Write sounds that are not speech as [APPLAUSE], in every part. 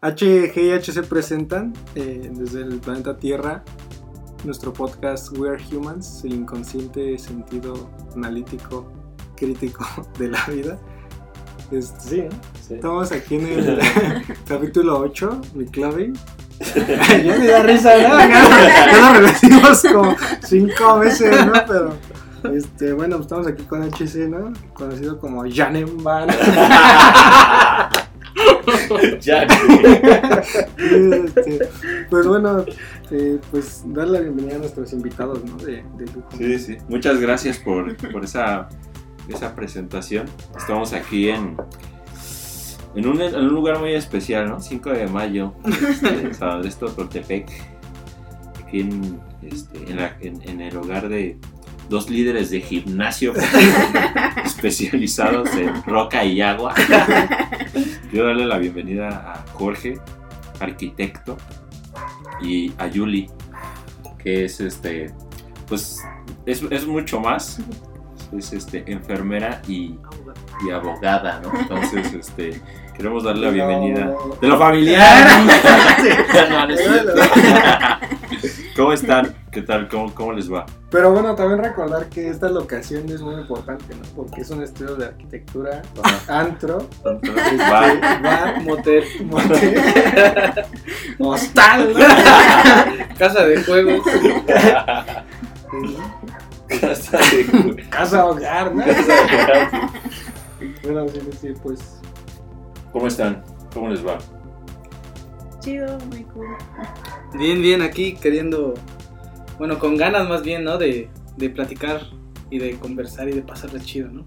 HG y H se presentan eh, desde el planeta Tierra. Nuestro podcast We Are Humans, el inconsciente sentido analítico, crítico [LAUGHS] de la vida. Sí. Sí. Estamos aquí en el [LAUGHS] capítulo 8, mi clubbing. [LAUGHS] ya me da risa, ¿no? Ya, lo repetimos como cinco veces, ¿no? Pero, este, bueno, estamos aquí con HC, ¿no? Conocido como Janem [LAUGHS] Ya. Este, pues bueno, eh, pues dar la bienvenida a nuestros invitados, ¿no? De, de lujo. Sí, sí. Muchas gracias por, por esa, esa presentación. Estamos aquí en, en, un, en un lugar muy especial, ¿no? 5 de mayo, este, San Andrés Totoltepec. Aquí en, este, en, la- en- en el hogar de dos líderes de gimnasio [LAUGHS] especializados en roca y agua. Quiero darle la bienvenida a Jorge, arquitecto, y a Yuli, que es este, pues es, es mucho más, es este, enfermera y, y abogada, ¿no? Entonces, este, queremos darle la bienvenida. De lo familiar. No, [LAUGHS] no. [LAUGHS] ¿Cómo están? ¿Qué tal? ¿Cómo, cómo les va? Pero bueno, también recordar que esta locación es muy importante, ¿no? Porque es un estudio de arquitectura, antro, Entonces, va. [LAUGHS] bar, Motel, motel, hostal, casa de juegos. Casa de- casa hogar, ¿no? Bueno, sí, sí, pues ¿Cómo están? ¿Cómo les va? Chido, muy cool. Bien, bien, aquí queriendo, bueno, con ganas más bien, ¿no? De, de platicar y de conversar y de pasarle chido, ¿no?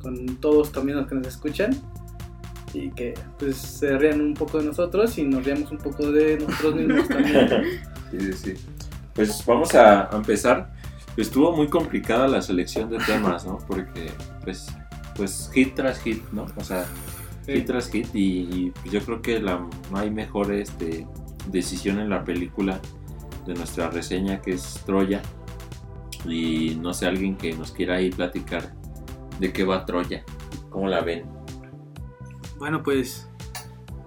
Con todos también los que nos escuchan y que pues se rían un poco de nosotros y nos riamos un poco de nosotros mismos también. [LAUGHS] Sí, sí, sí. Pues vamos a a empezar. Estuvo muy complicada la selección de temas, ¿no? Porque, pues, pues hit tras hit, ¿no? O sea, hit tras hit y, y, pues, yo creo que la, no hay mejor este, decisión en la película de nuestra reseña que es Troya. Y no sé, alguien que nos quiera ahí platicar de qué va Troya, cómo la ven. Bueno, pues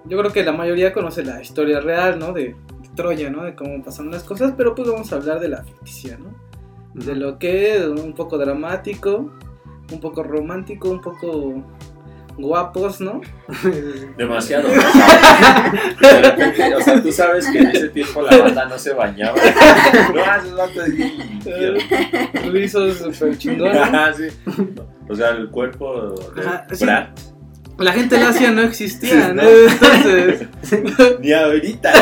yo creo que la mayoría conoce la historia real, ¿no? De, de Troya, ¿no? De cómo pasaron las cosas, pero pues vamos a hablar de la ficticia, ¿no? De lo que es un poco dramático, un poco romántico, un poco guapos, ¿no? [LAUGHS] Demasiado. De repente, [LAUGHS] o sea, tú sabes que en ese tiempo la banda no se bañaba. No, Rizos súper chingones. Ajá, sí. O sea, el cuerpo de Ajá, sí. Brad, La gente lacia no existía, ¿no? No. Entonces, [LAUGHS] ni ahorita.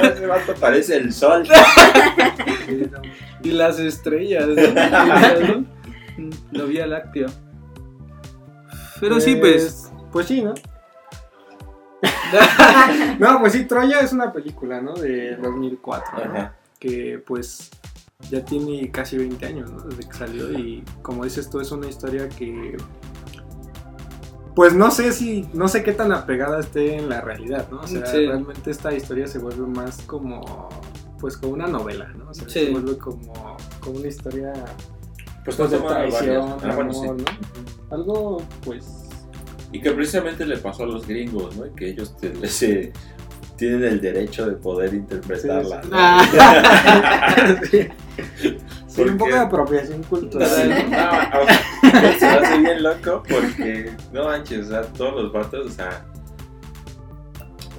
Ese vato parece el sol. y las estrellas, ¿no? Lo vía lácteo. Pero sí, pues. Pues sí, ¿no? [LAUGHS] No, pues sí, Troya es una película, ¿no? De 2004, ¿no? Que pues ya tiene casi 20 años, ¿no? Desde que salió y como dices tú, es una historia que pues no sé si, no sé qué tan apegada esté en la realidad, ¿no? O sea, Sí. realmente esta historia se vuelve más como, pues como una novela, ¿no? O sea, Sí. se vuelve como, como una historia Pues, pues, de traición, Ah, bueno, sí. ¿no? Algo, pues... Y que precisamente le pasó a los gringos, ¿no? Que ellos te- [LAUGHS] se- tienen el derecho de poder interpretarla. Sí, sí. ¿no? Ah. [LAUGHS] sí, Sí, un ¿Por poco de apropiación cultural. Sí, no, [LAUGHS] o sea, se hace bien loco porque, no manches, o sea, todos los vatos, o sea,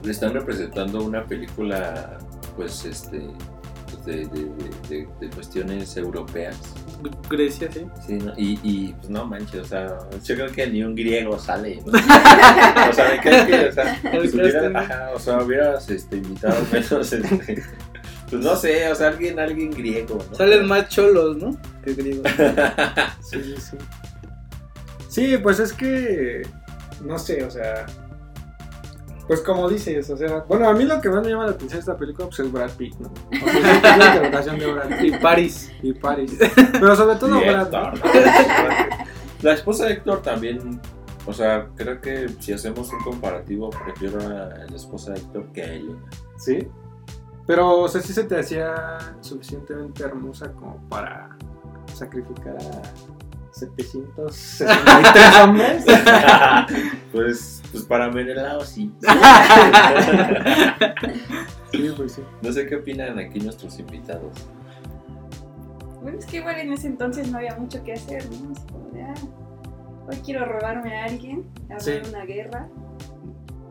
le están representando una película, pues, este, pues, de, de- de- de- de cuestiones europeas, Grecia, sí. sí, ¿no? y, y, pues, no manches, o sea, yo creo que ni un griego sale, ¿no? [LAUGHS] O sea, me cae que, o sea, pues, hubieras, ajá, o sea, hubieras, este, invitado menos, este, pues, no sé, o sea, alguien, alguien griego, ¿no? Salen más cholos, ¿no? Que griegos. [LAUGHS] Sí, sí, sí. Sí, pues es que. No sé, o sea. Pues como dices, o sea. Bueno, a mí lo que más me llama la atención de esta película pues, es Brad Pitt, ¿no? O sea, es la interpretación de Brad Y Pitt París. y Paris. Pero sobre todo Y Brad Pitt. ¿no? La esposa de Héctor también, o sea, creo que si hacemos un comparativo, prefiero a la esposa de Héctor que a Elena. Sí. Pero, o sea, sí se te hacía suficientemente hermosa como para sacrificar a 763 hombres. [LAUGHS] pues, pues para Menelao sí. [LAUGHS] Sí, pues sí. No sé qué opinan aquí nuestros invitados. Bueno, es que igual en ese entonces no había mucho que hacer, ¿no? Es como de, ah, hoy quiero robarme a alguien, hacer Sí. una guerra,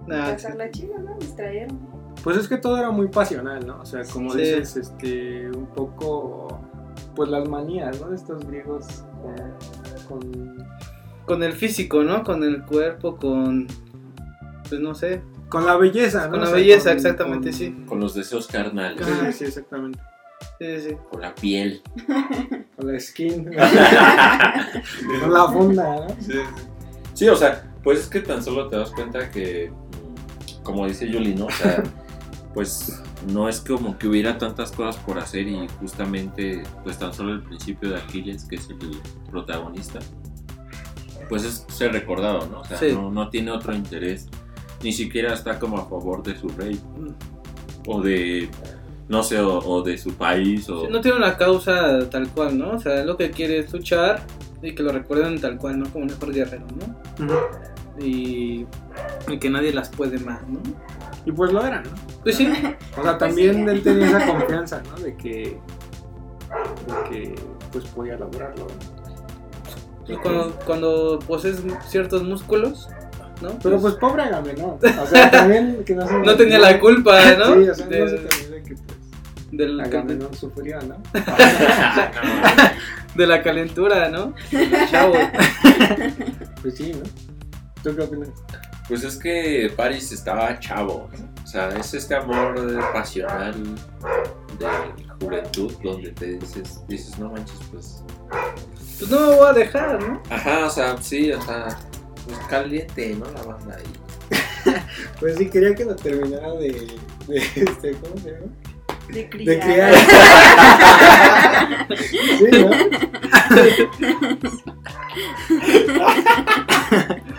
Nah, pasarla chida, ¿no? Distraerme. Pues es que todo era muy pasional, ¿no? O sea, como Sí. dices, este, un poco, pues las manías, ¿no? De estos griegos con, con, el físico, ¿no? Con el cuerpo, con. Pues no sé. con la belleza, ¿no? Con la O sea, belleza, con- exactamente, con- sí. Con los deseos carnales. Sí, sí, exactamente. Sí, sí. Con la piel. [LAUGHS] Con la skin, [LAUGHS] con la funda, ¿no? Sí, sí, o sea, pues es que tan solo te das cuenta que, como dice Yuli, ¿no? O sea, pues no es como que hubiera tantas cosas por hacer y justamente, pues tan solo el principio de Aquiles, que es el protagonista, pues es ser recordado, ¿no? O sea, Sí. no, no tiene otro interés, ni siquiera está como a favor de su rey, o de, no sé, o, o de su país, o... Sí, No tiene una causa tal cual, ¿no? O sea, lo que quiere es luchar y que lo recuerden tal cual, ¿no? Como un mejor guerrero, ¿no? Y, y que nadie las puede más, ¿no? Y pues lo era, ¿no? Pues sí, O sea, [LAUGHS] también él tenía esa confianza, ¿no? De que, de que pues podía lograrlo. ¿no? y cuando, cuando posees ciertos músculos, ¿no? Pero pues pobre Agamenón. O sea, también que no se [LAUGHS] no tenía la culpa, [LAUGHS] ¿no? Sí, o sea, no Del- se te olvide que pues del- Agamenón sufrió, ¿no? de la calentura, ¿no? Chavo. Pues sí, ¿no? ¿Tú qué opinas? Pues es que Paris estaba chavo, o sea, es este amor pasional de juventud donde te dices, dices, no manches, pues, Pues no me voy a dejar, ¿no? ajá, o sea, sí, o sea, pues caliente, ¿no? La banda ahí. [LAUGHS] Pues sí, quería que lo terminara de, de este, ¿cómo se llama? De criar. De criar. [LAUGHS] sí, ¿no? [LAUGHS]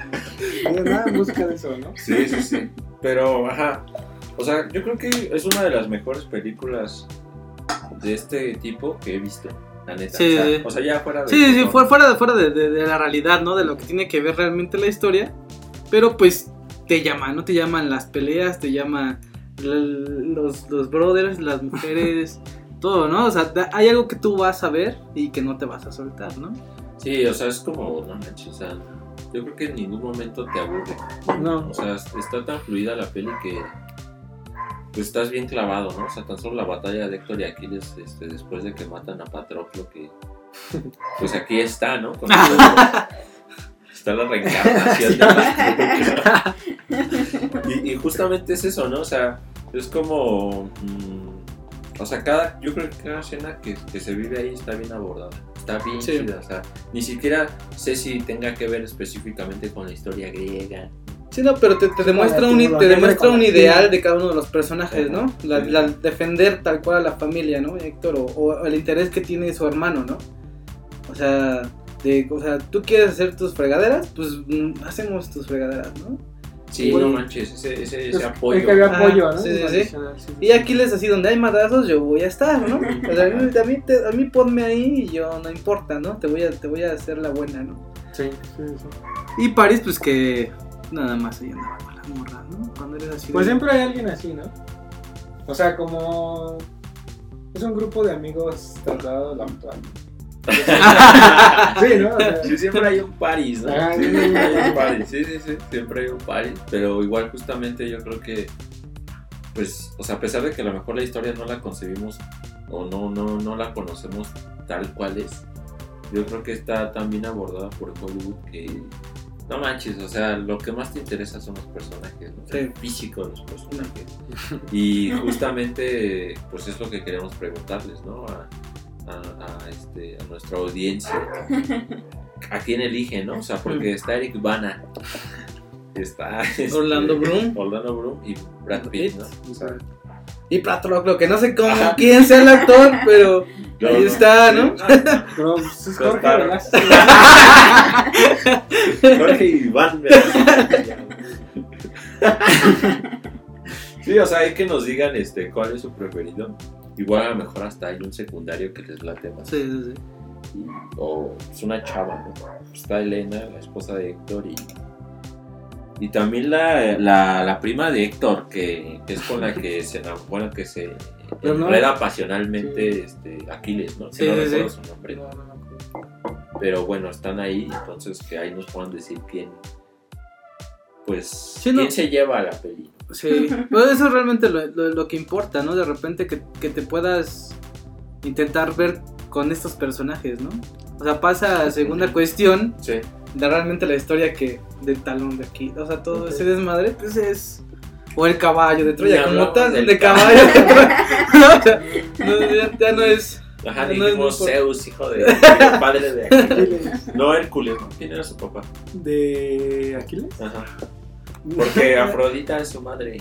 Nada en busca de eso, ¿no? Sí, sí, sí, pero, ajá, o sea, yo creo que es una de las mejores películas de este tipo que he visto, la neta. Sí, o, sea, sí. o sea, ya fuera de... Sí, sí, fuera, fuera, de, fuera de, de- de la realidad, ¿no? De lo que tiene que ver realmente la historia. Pero pues te llaman, ¿no? Te llaman las peleas, te llaman l- los, los brothers, las mujeres, [LAUGHS] todo, ¿no? O sea, da- hay algo que tú vas a ver y que no te vas a soltar, ¿no? Sí, o sea, es como, no manches, o sea, yo creo que en ningún momento te aburre. No. O sea, está tan fluida la peli que pues estás bien clavado, ¿no? O sea, tan solo la batalla de Héctor y Aquiles este, después de que matan a Patroclo que [LAUGHS] pues aquí está, ¿no? Con [LAUGHS] todo- está la reencarnación de Patroclo. y, y justamente es eso, ¿no? O sea, es como mm, o sea, cada yo creo que cada escena que, que se vive ahí está bien abordada. Está bien Sí. chida, o sea, ni siquiera sé si tenga que ver específicamente con la historia griega. Sí, no, pero te, te demuestra, un, te demuestra un ideal de cada uno de los personajes, ¿no? La, Sí. la- defender tal cual a la familia, ¿no? Héctor, o, o el interés que tiene su hermano, ¿no? O sea, de, o sea, tú quieres hacer tus fregaderas, pues mm, hacemos tus fregaderas, ¿no? Sí, Bueno, no manches, ese, ese, ese Es- apoyo. Es que había Ah, apoyo, ¿no? sí, sí, sí. Sí. Y aquí les así, donde hay madrazos, yo voy a estar, ¿no? [LAUGHS] O sea, a, mí, a, mí, te- a mí ponme ahí y yo no importa, ¿no? Te voy a, te voy a hacer la buena, ¿no? Sí, sí, sí. Y París, pues que nada más ahí andaba con las morras, ¿no? Cuando eres así. Pues de- siempre hay alguien así, ¿no? O sea, como es un grupo de amigos trasladado a la actual. [LAUGHS] Sí, ¿no? O sea, Sí, siempre hay un Paris, ¿no? Ah, Sí, siempre hay un Paris, sí, sí, sí, siempre hay un Paris, pero igual justamente yo creo que, pues, o sea, a pesar de que a lo mejor la historia no la concebimos o no, no, no la conocemos tal cual es, yo creo que está tan bien abordada por Hollywood que, no manches, o sea, lo que más te interesa son los personajes, ¿no? Sí. el físico de los personajes. Y justamente, pues es lo que queremos preguntarles, ¿no? A, a, a, este, a nuestra audiencia. [LAUGHS] ¿A quién eligen, no? O sea, porque está Eric Bana, está este, Orlando Bloom. Orlando Bloom y Brad Pitt, ¿no? O sea, Y Patroclo, que no sé cómo, Ajá. quién sea el actor, [LAUGHS] pero no, ahí no, está, ¿no? [LAUGHS] pero pues, es Jorge. Jorge Iván. Sí, o sea, hay que nos digan este, cuál es su preferido. Igual a lo mejor hasta hay un secundario que les late más. Sí, sí, sí. y- o es una chava, ¿no? Está Elena, la esposa de Héctor, y, y también la, la, la prima de Héctor, que, que es con la que se enam- bueno, que se Pero no- enreda pasionalmente Sí. este, Aquiles, ¿no? Sí, no sí, recuerdo su nombre. No, no. Pero bueno, están ahí, entonces que ahí nos puedan decir quién, pues, no. quién se lleva a la peli. Sí, pues eso es realmente lo, lo- lo que importa, ¿no? De repente que, que te puedas intentar ver con estos personajes, ¿no? O sea, pasa a segunda cuestión Sí. de realmente la historia que del talón de aquí. O sea, todo ese desmadre, pues es. O el caballo de Ya Troya, como tal, de caballo de Troya. [LAUGHS] O sea, no, ya, ya no es. Ajá, no, dijimos no, por- Zeus, hijo de, de padre de Aquiles. [LAUGHS] Aquiles. No Hércules, ¿no? ¿Quién era su papá? ¿De Aquiles? Ajá. Porque [LAUGHS] Afrodita es su madre.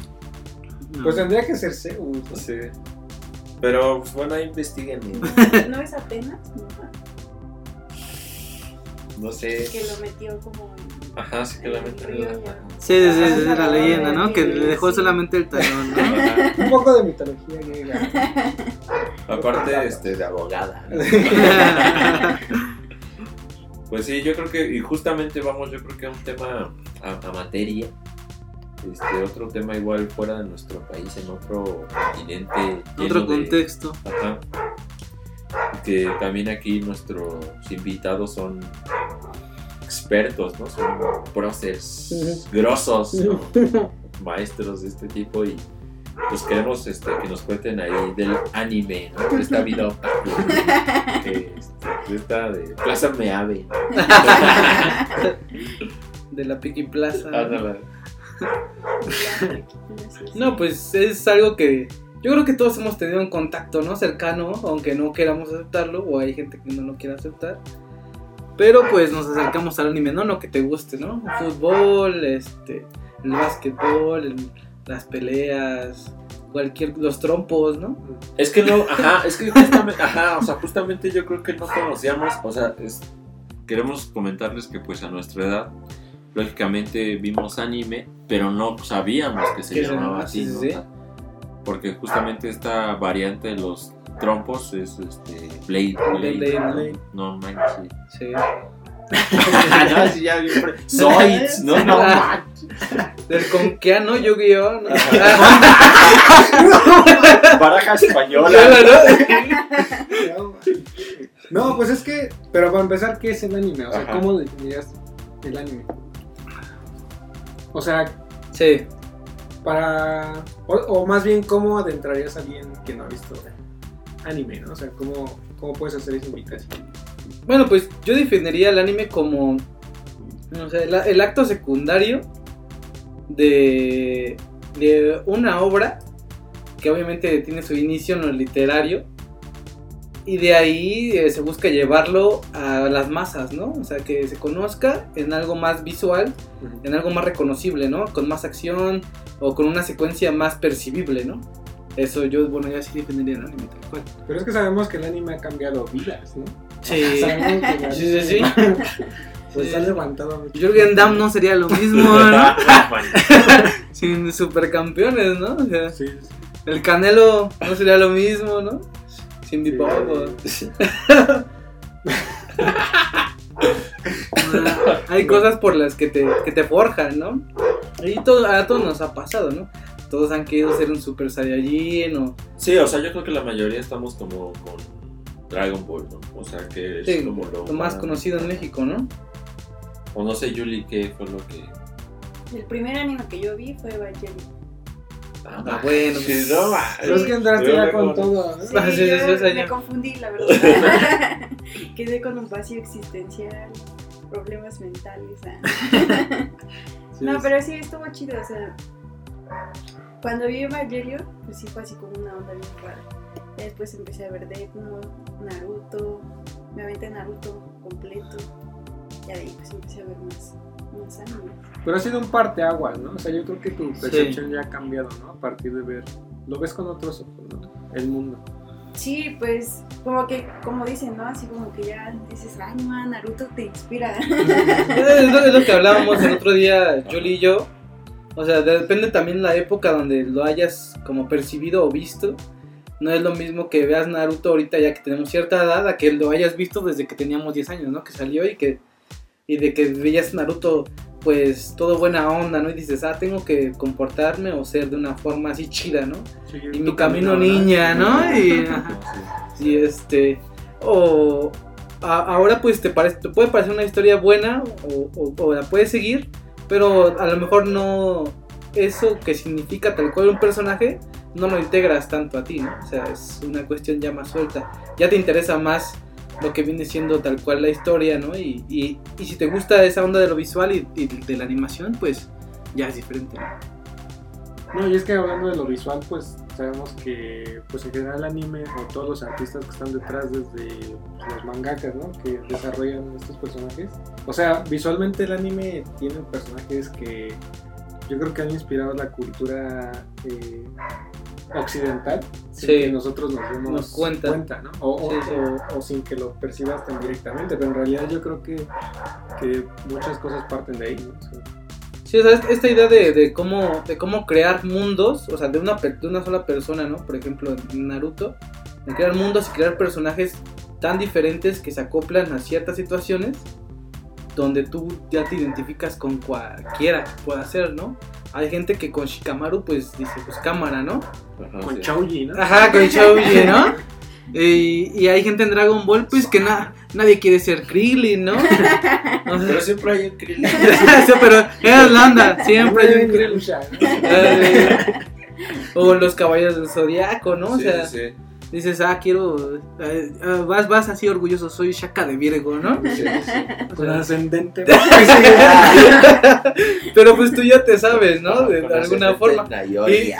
no. Pues tendría que ser Zeus. ¿no? Sí. Pero, pues, bueno, ahí investiguen. [LAUGHS] ¿No es Atenas? No, No sé. que lo metió como en- Ajá, sí que meten río en la-. Sí, sí, sí, es la ah, leyenda, ¿no? Que le dejó solamente el talón. Un poco de mitología griega. [LAUGHS] Aparte, este, de abogada. ¿no? Pues sí, yo creo que, y justamente vamos, yo creo que a un tema, a, a materia, este, otro tema igual fuera de nuestro país, en otro continente. Otro de- contexto. Ajá. Que también aquí nuestros invitados son expertos, ¿no? Son próceres grosos, ¿no? [LAUGHS] maestros de este tipo y pues queremos este, que nos cuenten ahí del anime, ¿no? De esta vida otaku, [LAUGHS] este, de esta de Plaza Meave. [LAUGHS] De la Piki Plaza. ¿no? [LAUGHS] No, pues es algo que yo creo que todos hemos tenido un contacto, ¿no? Cercano, aunque no queramos aceptarlo, o hay gente que no lo quiere aceptar. Pero pues nos acercamos al anime, ¿no? Lo que te guste, ¿no? El fútbol, este, el básquetbol, las peleas, cualquier, los trompos, ¿no? Es que no, ajá, es que justamente, ajá, o sea, justamente yo creo que no conocíamos, o sea, es- queremos comentarles que pues a nuestra edad, lógicamente vimos anime, pero no sabíamos que se llamaba así, Porque justamente esta variante de los trompos es este Blade, Blade, Blade, ¿no? Blade. no manches. Sí. [LAUGHS] [LAUGHS] no, sí, ya pre- Zoids, no, no [LAUGHS] manches. Del conquiano Yu-Gi-Oh! ¿no? Baraja española. No, pues es que, pero para empezar, ¿qué es el anime? O sea, Ajá. ¿cómo definirías el anime? O sea, Sí. para. O, o más bien, ¿cómo adentrarías a alguien que no ha visto anime, ¿no? O sea, ¿cómo, cómo puedes hacer esa invitación? Bueno, pues yo definiría el anime como o sea, el, el acto secundario de, de una obra que obviamente tiene su inicio en lo literario y de ahí eh, se busca llevarlo a las masas, ¿no? O sea, que se conozca en algo más visual, en algo más reconocible, ¿no? Con más acción o con una secuencia más percibible, ¿no? Eso yo, bueno, ya sí definiría el anime tal cual. Pero es que sabemos que el anime ha cambiado vidas, ¿no? Sí. [LAUGHS] Sí, sí, sí. [LAUGHS] Pues Sí. ha levantado mucho. Jürgen Damm no sería lo mismo, ¿no? [LAUGHS] Sin supercampeones, ¿no? O sea, Sí, sí. el Canelo no sería lo mismo, ¿no? Sin Sí. Bebop. [LAUGHS] Hay cosas por las que te, que te forjan, ¿no? Y todo, a todos nos ha pasado, ¿no? Todos han querido ser un Super Saiyajin o... Sí, o sea, yo creo que la mayoría estamos como con Dragon Ball, ¿no? O sea, que es Sí, como lo, lo más conocido en México, ¿no? O no sé, Yuli, qué fue lo que. El primer anime que yo vi fue Evangelion. Ah, bueno, sí, pues- no, Pero es que entraste ya con todo, ¿no? Sí, Ah, me confundí, la verdad. [LAUGHS] Quedé con un vacío existencial, problemas mentales. ah. [LAUGHS] Sí, no, pero sí estuvo chido, o sea. Cuando vi Evangelion, pues sí fue así como una onda bien rara. Ya Después empecé a ver Death Note, Naruto, me aventé Naruto completo. Y ahí pues empecé a ver más, más animes. Pero ha sido un parteaguas, ¿no? O sea, yo creo que tu percepción ya ha cambiado, ¿no? A partir de ver. Lo ves con otros ojos, ¿no? El mundo. Sí, pues como que, como dicen, ¿no? Así como que ya dices, ay, man, Naruto te inspira. [LAUGHS] Es lo, es lo que hablábamos el otro día, Julie y yo. O sea, depende también la época donde lo hayas como percibido o visto. no es lo mismo que veas Naruto ahorita ya que tenemos cierta edad a que lo hayas visto desde que teníamos 10 años, ¿no? Que salió y que y de que veías Naruto pues todo buena onda, ¿no? Y dices, ah, tengo que comportarme o ser de una forma así chida, ¿no? Y mi camino niña, ¿no? Y. Y este. O. a- ahora, pues te, parece, te puede parecer una historia buena o, o- o la puedes seguir, pero a lo mejor no. Eso que significa tal cual un personaje, no lo integras tanto a ti, ¿no? O sea, es una cuestión ya más suelta. Ya te interesa más lo que viene siendo tal cual la historia, ¿no? Y, y, y si te gusta esa onda de lo visual y, de la animación, pues ya es diferente. ¿no? No, y es que hablando de lo visual, pues sabemos que pues en general el anime o todos los artistas que están detrás desde los mangakas, ¿no? Que desarrollan estos personajes. O sea, visualmente el anime tiene personajes que yo creo que han inspirado la cultura eh, occidental sin Sí. que nosotros nos demos Nos cuenta. ¿no? O, o- Sí, sí. o- o sin que lo percibas tan directamente, pero en realidad yo creo que, que muchas cosas parten de ahí, ¿no? Sí, o sea, es- esta idea de, de cómo, de cómo crear mundos, o sea, de una, de una sola persona, ¿no? Por ejemplo, en Naruto, de crear mundos y crear personajes tan diferentes que se acoplan a ciertas situaciones donde tú ya te identificas con cualquiera que pueda ser, ¿no? Hay gente que con Shikamaru, pues dice, pues cámara, ¿no? Ajá, con sí. Chauji, ¿no? Ajá, con Shouji, ¿no? Y, y hay gente en Dragon Ball, pues que na- nadie quiere ser Krillin, ¿no? O [LAUGHS] sea, Pero siempre hay un Krillin. [LAUGHS] Sí, pero es la onda, siempre hay un Krillin. O los caballos del zodiaco, ¿no? O sea, sí, sí. Dices, ah, quiero. eh, ah, vas, vas así orgulloso, soy Shaka de Virgo, ¿no? Sí, sí. Con ascendente. [LAUGHS] Pero pues tú ya te sabes, ¿no? De, de alguna forma. Y,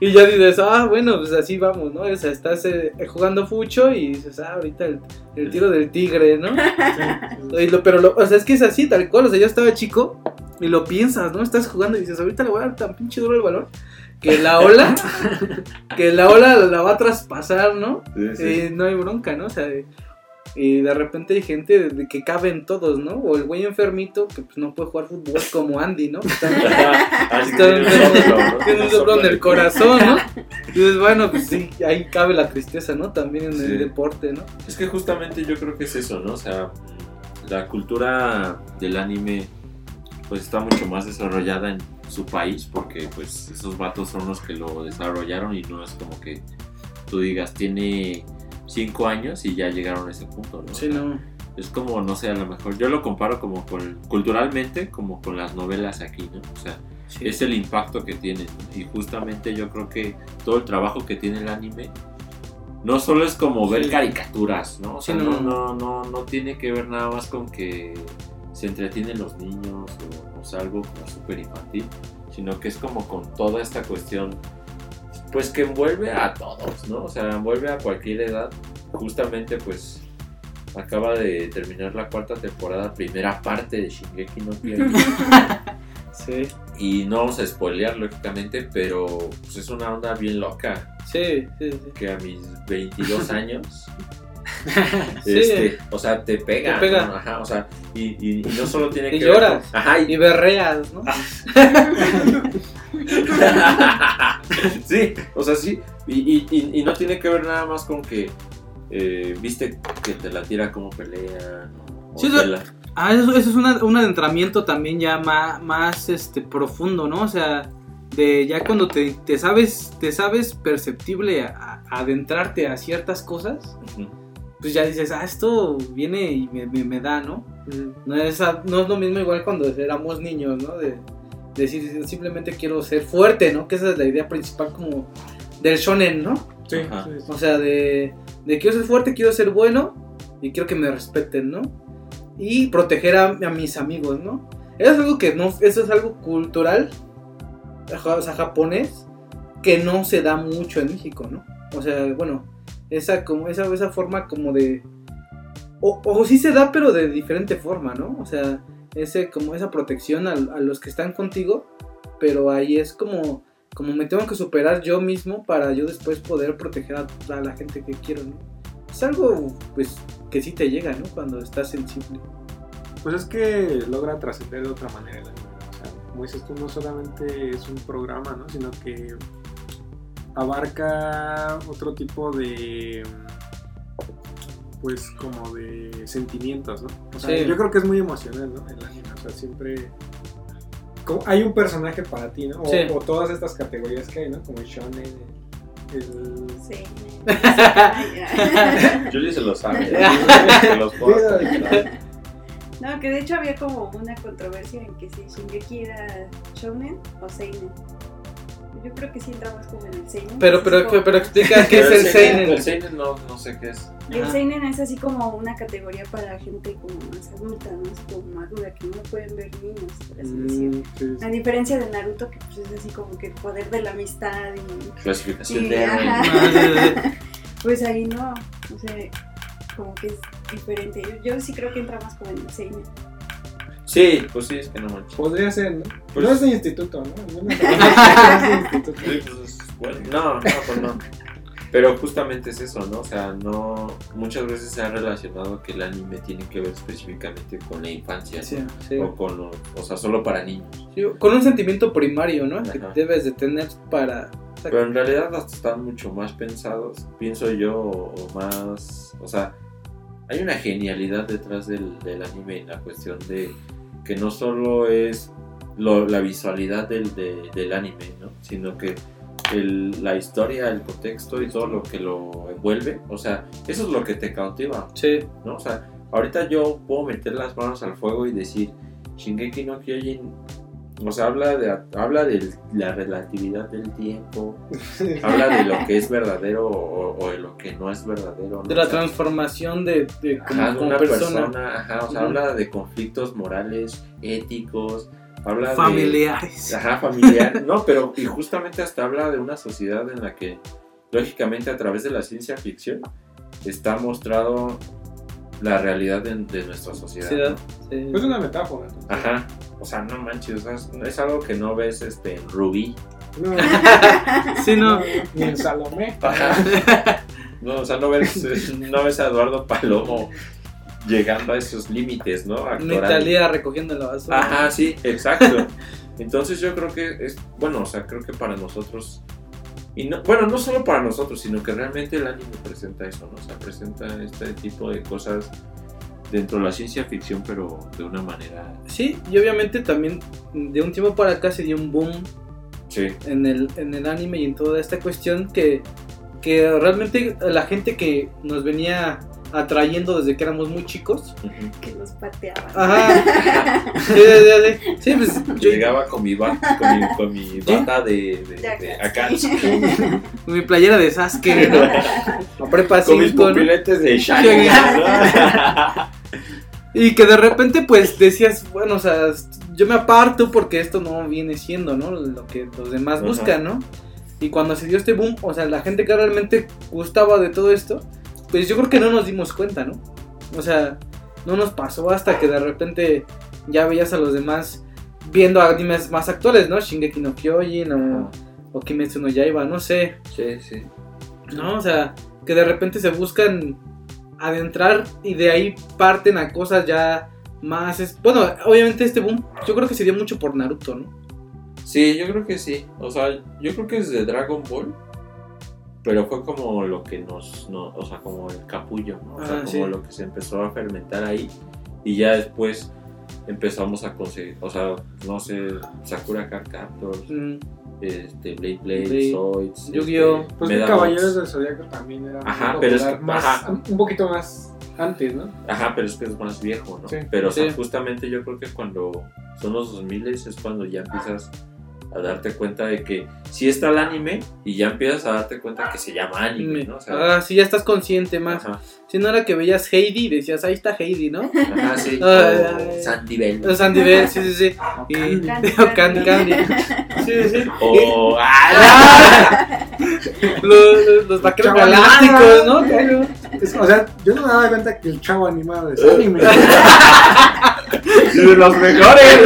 [LAUGHS] y ya dices, ah, bueno, pues así vamos, ¿no? O sea, estás eh, jugando fucho y dices, ah, ahorita el, el tiro del tigre, ¿no? Y lo- pero, lo- o sea, es que es así, tal cual. O sea, yo estaba chico y lo piensas, ¿no? Estás jugando y dices, ahorita le voy a dar tan pinche duro el balón que la ola, [LAUGHS] que la ola la va a traspasar, ¿no? Sí, sí. Y no hay bronca, ¿no? O sea, y de repente hay gente de- de que caben todos, ¿no? O el güey enfermito que pues, no puede jugar fútbol como Andy, ¿no? Está- [LAUGHS] tiene un soplo, ¿no? tiene un soplo en el corazón, ¿no? [LAUGHS] Y dices, bueno, pues sí, ahí cabe la tristeza, ¿no? También en Sí. el deporte, ¿no? Es que justamente yo creo que es eso, ¿no? O sea, la cultura del anime pues está mucho más desarrollada en su país porque pues esos vatos son los que lo desarrollaron y no es como que tú digas tiene cinco años y ya llegaron a ese punto, ¿no? Sí, O sea, no. Es como, no sé, a lo mejor yo lo comparo como con, culturalmente como con las novelas aquí, ¿no? O sea, Sí. es el impacto que tiene. ¿no? Y justamente yo creo que todo el trabajo que tiene el anime no solo es como ver caricaturas, ¿no? O sea, Sí, no, no. no, no, no tiene que ver nada más con que se entretienen los niños o, sea, algo como súper infantil, sino que es como con toda esta cuestión, pues que envuelve a todos, ¿no? O sea, envuelve a cualquier edad. Justamente, pues acaba de terminar la cuarta temporada, primera parte de Shingeki no Kyojin. [LAUGHS] Sí, Y no vamos a spoilear, lógicamente, pero pues, es una onda bien loca. sí, sí. sí. Que a mis 22 años, [LAUGHS] Sí. este, o sea, te pega. Te pega. ¿no? Ajá, o sea, y, y- y no solo tiene Y que ver lloras. con- Ajá, y- Y berreas, ¿no? [LAUGHS] sí, o sea, sí. Y, y- y- y no tiene que ver nada más con que eh, viste que te la tira como pelea. ¿no? O Sí, eso- la- Ah, eso, eso es una- un adentramiento también ya más, más este, profundo, ¿no? O sea, de ya cuando te, te sabes te sabes perceptible a, a adentrarte a ciertas cosas, Ujú. Pues ya dices, ah, esto viene y me, me- me da, ¿no? No es, no es lo mismo igual cuando éramos niños, ¿no? De, de decir, simplemente quiero ser fuerte, ¿no? Que esa es la idea principal como del shonen, ¿no? Sí, Ajá. O sea, de, de quiero ser fuerte, quiero ser bueno y quiero que me respeten, ¿no? Y proteger a, a mis amigos, ¿no? Eso es algo que no, eso es algo cultural, o sea, japonés, que no se da mucho en México, ¿no? O sea, bueno, esa, como, esa, esa forma como de... O, sí se da, pero de diferente forma, ¿no? O sea, ese, como esa protección a, a los que están contigo, pero ahí es como, como me tengo que superar yo mismo para yo después poder proteger a, la gente que quiero, ¿no? Es algo, pues, que sí te llega, ¿no? Cuando estás sensible. Pues es que logra trascender de otra manera anime. O sea, como dices tú, no solamente es un programa, ¿no? Sino que abarca otro tipo de pues como de sentimientos, ¿no? O sea, Sí. yo creo que es muy emocional, ¿no? El anime, o sea, siempre como- hay un personaje para ti, ¿no? O, Sí. o todas estas categorías que hay, ¿no? Como el shonen, el Sí. [LAUGHS] Julie se lo sabe. se los puedo hasta dictar. [LAUGHS] No, que de hecho había como una controversia en que si Shingeki era shounen o seinen. Yo creo que sí entra más como en el seinen. Pero, pero, como- pero explica qué es el seinen. El Seinen no, no sé qué es. El Ajá. seinen es así como una categoría para gente como más adulta, ¿no? Es como madura, que no lo pueden ver niños, por así decirlo. Mm, sí, sí. A diferencia de Naruto, que pues es así como que el poder de la amistad y... Clasificación de ajá. [LAUGHS] Pues ahí no, o sea, como que es diferente. Yo, yo sí creo que entra más como en el seinen. Sí, pues sí, es que no manches. Podría ser, ¿no? Pues- no es de instituto, ¿no? No es [LAUGHS] de instituto. Sí, pues bueno. No, no, pues no. Pero justamente es eso, ¿no? O sea, no. Muchas veces se ha relacionado que el anime tiene que ver específicamente con la infancia. Sí, sí. O con. lo- O sea, solo para niños. Sí, Con un sentimiento primario, ¿no? Que Ajá. debes de tener para... o sea, Pero en realidad hasta están mucho más pensados, pienso yo, o o más, o sea, hay una genialidad detrás del, del anime en la cuestión de que no solo es lo- la visualidad del, de- del anime, ¿no? sino que el- la historia, el contexto y todo lo que lo envuelve, o sea, eso es lo que te cautiva, Sí, ¿no? O sea, ahorita yo puedo meter las manos al fuego y decir, Shingeki no Kyojin, o sea, habla de, habla de la relatividad del tiempo, habla de lo que es verdadero o, o de lo que no es verdadero. ¿no? de la O sea, transformación de, de como, ajá, de como una persona. persona, ajá, o sea, habla de conflictos morales, éticos, habla de... Familiares. Ajá, familiar. No, pero y justamente hasta habla de una sociedad en la que, lógicamente, a través de la ciencia ficción, está mostrado la realidad de, de nuestra sociedad. Sí, ¿no? sí. Es una metáfora. Ajá. O sea, no manches, o sea, es, algo que no ves este, en Rubí. No, [LAUGHS] Sí, no. ni en Salomé. No, o sea, no ves, no ves a Eduardo Palomo llegando a esos límites, ¿no? Una Actorales. Italia recogiendo la basura. Ajá, sí, exacto. Entonces yo creo que es, bueno, o sea, creo que para nosotros, y no, bueno, no solo para nosotros, sino que realmente el anime presenta eso, ¿no? O sea, presenta este tipo de cosas dentro de la ciencia ficción, pero de una manera... Sí, y obviamente también de un tiempo para acá se dio un boom Sí, en el, en el anime y en toda esta cuestión que, que realmente la gente que nos venía atrayendo desde que éramos muy chicos. que los pateaban. Ajá. [LAUGHS] Sí, sí, sí, sí. Pues yo llegaba con mi, ba- con mi, con mi bata de, de, de. Akatsuki, [LAUGHS] mi playera de Sasuke, ¿no? [LAUGHS] Prepa con mis 5, ¿no? pupiletes de Sharingan, ¿no? Y que de repente pues decías, bueno, o sea, yo me aparto porque esto no viene siendo, ¿no? Lo que los demás Ajá. buscan, ¿no? Y cuando se dio este boom, o sea, la gente que realmente gustaba de todo esto, pues yo creo que no nos dimos cuenta, ¿no? O sea, no nos pasó hasta que de repente ya veías a los demás viendo animes más actuales, ¿no? Shingeki no Kyojin o, o Kimetsu no Yaiba, no sé. Sí, sí. ¿no? O sea, que de repente se buscan adentrar y de ahí parten a cosas ya más... es- Bueno, obviamente este boom yo creo que se dio mucho por Naruto, ¿no? Sí, yo creo que sí. O sea, yo creo que desde Dragon Ball. Pero fue como lo que nos, no, o sea, como el capullo, ¿no? O sea, Ah, como sí. lo que se empezó a fermentar ahí. Y ya después empezamos a conseguir, o sea, no sé, Sakura Card Captors, Mm, este, Blade Blade, Blade, Zoids, Yu-Gi-Oh! este, Pues. Caballeros del Zodíaco también era Ajá, muy pero es que- más, ajá. un poquito más antes, ¿no? Ajá, pero es que es más viejo, ¿no? Sí. Pero o sea, Sí. justamente yo creo que cuando son los 2000 es cuando ya empiezas a darte cuenta de que sí está el anime y ya empiezas a darte cuenta que se llama anime, ¿no? O sea, ah, sí, ya estás consciente más. ajá, Si no era que veías Heidi y decías, ahí está Heidi, ¿no? ajá, sí. [LAUGHS] O ay. Sandy Bell. O Sandy Bell, sí, sí, sí. Y, Candy, [LAUGHS] o Candy Candy. Sí, sí, sí. O. ¡Ah! [LAUGHS] los, los, los vaqueros galácticos, ¿no? ah, Claro. Es- o sea, yo no me daba cuenta que el chavo animado de anime. de los mejores,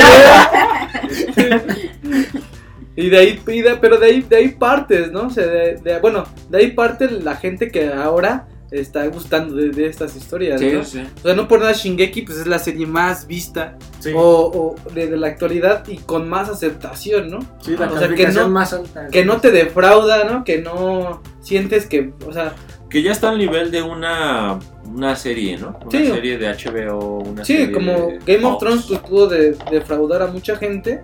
Y de ahí, y de- pero de ahí, de ahí partes, ¿no? O sea, de, de- bueno, de ahí parte la gente que ahora está gustando de, de estas historias, Sí, ¿no? sí. O sea, no por nada Shingeki pues es la serie más vista Sí, o, o de, de la actualidad y con más aceptación, ¿no? sí, la o sea, que no- más alta. Que no te defrauda, ¿no? Que no sientes que, o sea, Que ya está al nivel de una, una serie, ¿no? Una Sí. serie de HBO, una sí, serie como de Game of. Thrones pues pudo de- defraudar a mucha gente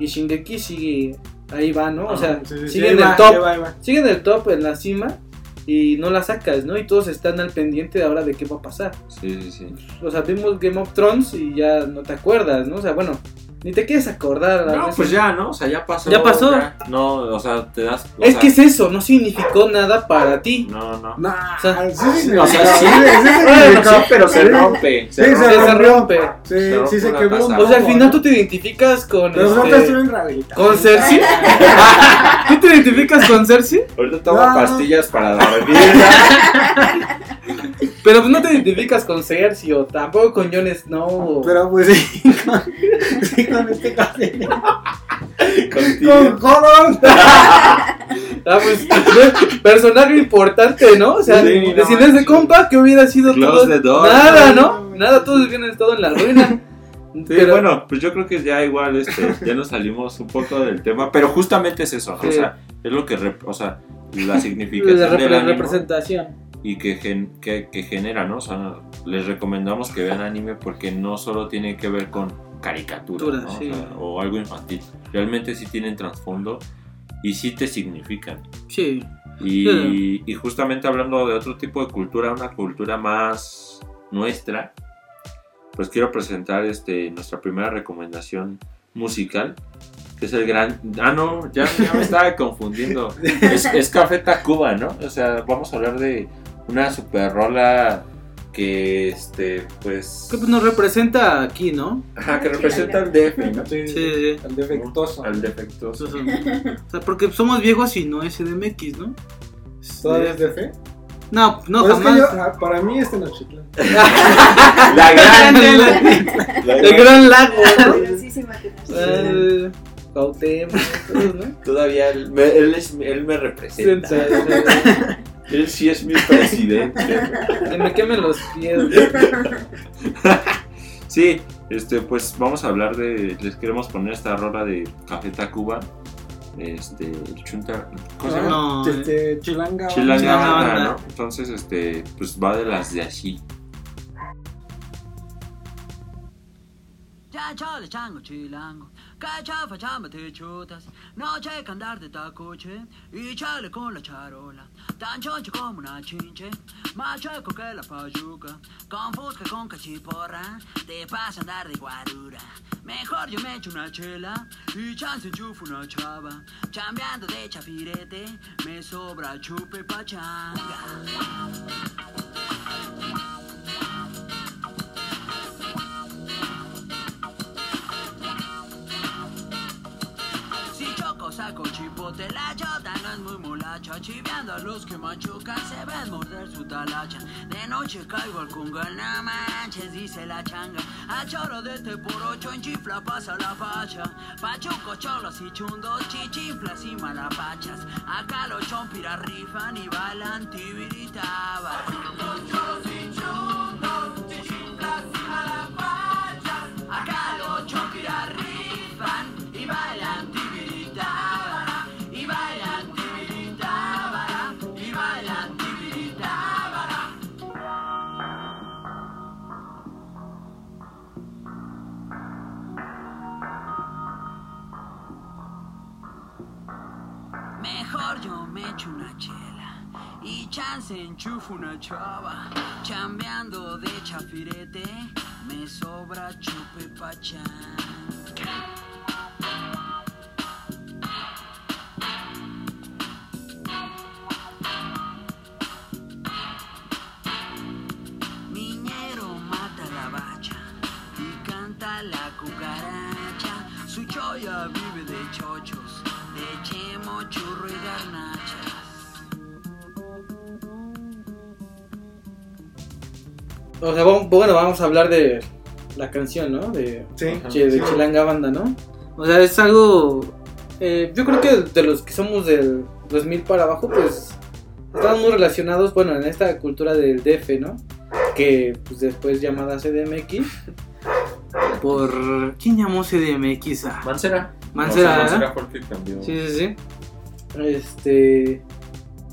y Shingeki sigue ahí va, ¿no? O sea, Sí, sí, sí, sigue ahí en va, el top, va, va. sigue en el top, en la cima y no la sacas, ¿no? Y todos están al pendiente de ahora de qué va a pasar. Sí, sí, sí. O sea, vimos Game of Thrones y ya no te acuerdas, ¿no? O sea, bueno, ni te quieres acordar. No, veces. pues ya, ¿no? O sea, ya pasó. Ya pasó. No, o sea, te das. o Es sea, que es eso, no significó nada para ti. No, no. No, O sea, sí, O sea, sí, Bueno, sí, pero se Sí. rompe. Sí, Se se rompe. Se rompió. rompe. Sí, Se sí se rompe quebró O sea, al final tú te identificas con. Te este, estuve en rehabilitación. ¿Con Cersei? [LAUGHS] ¿Tú te identificas con Cersei? Ahorita tomo No, pastillas para [LAUGHS] dormir. Pero pues no te identificas con Cersei o tampoco con Jon Snow. o- Pero pues sí, con, sí, con este cabello. Con Jodon. Ah, pues, personaje importante, ¿no? O sea, Sí, de no, si no es de sí. compa, ¿qué hubiera sido Close todo? the door. Nada, No, ¿no? Nada, todos hubieran estado en la ruina. Sí, Pero- bueno, pues yo creo que ya igual este, ya nos salimos un poco del tema, pero justamente es eso, ¿no? Sí. O sea, es lo que, o sea, la [LAUGHS] La significación del ánimo representación. Y que, gen- que, que genera, ¿no? O sea, les recomendamos que vean anime porque no solo tiene que ver con caricaturas, ¿no? O Sí. sea, o algo infantil, realmente sí tienen trasfondo y sí te significan. Sí. Y, y justamente hablando de otro tipo de cultura, una cultura más nuestra, pues quiero presentar este, nuestra primera recomendación musical, que es el gran... Ah, no, ya, ya me estaba confundiendo. [LAUGHS] Es, es Café Tacuba, ¿no? O sea, vamos a hablar de una super rola que, este, pues... Que pues nos representa aquí, ¿no? Ajá, que representa al DF, ¿no? Sí, Sí, sí. El defectuoso. Al defectuoso. [LAUGHS] O sea, porque somos viejos y no es CDMX, ¿no? ¿Todavía es de fe? No, no, Pero es que jamás. yo, ah, para mí este es Chiclán. [LAUGHS] La grande, la, la El gran lago, ¿no? Tenacidad. Eh, ¿no? Todavía él me, él es- él me representa. Él sí es mi presidente. [LAUGHS] Que me quemen los pies. [LAUGHS] Sí, este, pues vamos a hablar de. Les queremos poner esta rola de Café Tacuba. Este, el Chunta. ¿Cómo se llama? No. Este, Chilanga. Chilanga Chilanga Banda, Banda. ¿no? Entonces, este, pues va de las de así. Ya chale chango chilango, cacha facciamo te chutas, no c'è che andare de tacoche, y chale con la charola, tan choncho como una chinche, más chueco que la payuca, con fusca con cachiporra, te pasa andar de guarura, mejor yo me echo una chela, y chance enchufo una chava, chambeando de chafirete, me sobra chupe pachanga. Molacha Chiveando a los que machucan, se ven morder su talacha. De noche caigo al conga, no manches, dice la changa. A choro de este por ocho en chifla pasa la pacha Pachuco, cholos y chundos, chichiflas y malapachas. Acá los chompiras rifan y bailan tibiritabas Acá una chava. Chambeando de chafirete, me sobra chupe pachán. O sea, vamos- bueno, vamos a hablar de la canción, ¿no? De, Sí, de sí. Chilanga Banda, ¿no? O sea, es algo. eh, yo creo que de los que somos del 2000 para abajo, pues. estaban muy relacionados, bueno, en esta cultura del DF, ¿no? Que pues después llamada CDMX. Por. ¿Quién llamó CDMX a.? Mancera. Mancera, O sea, ¿verdad? Mancera fue el que cambió. Sí, sí, sí. Este.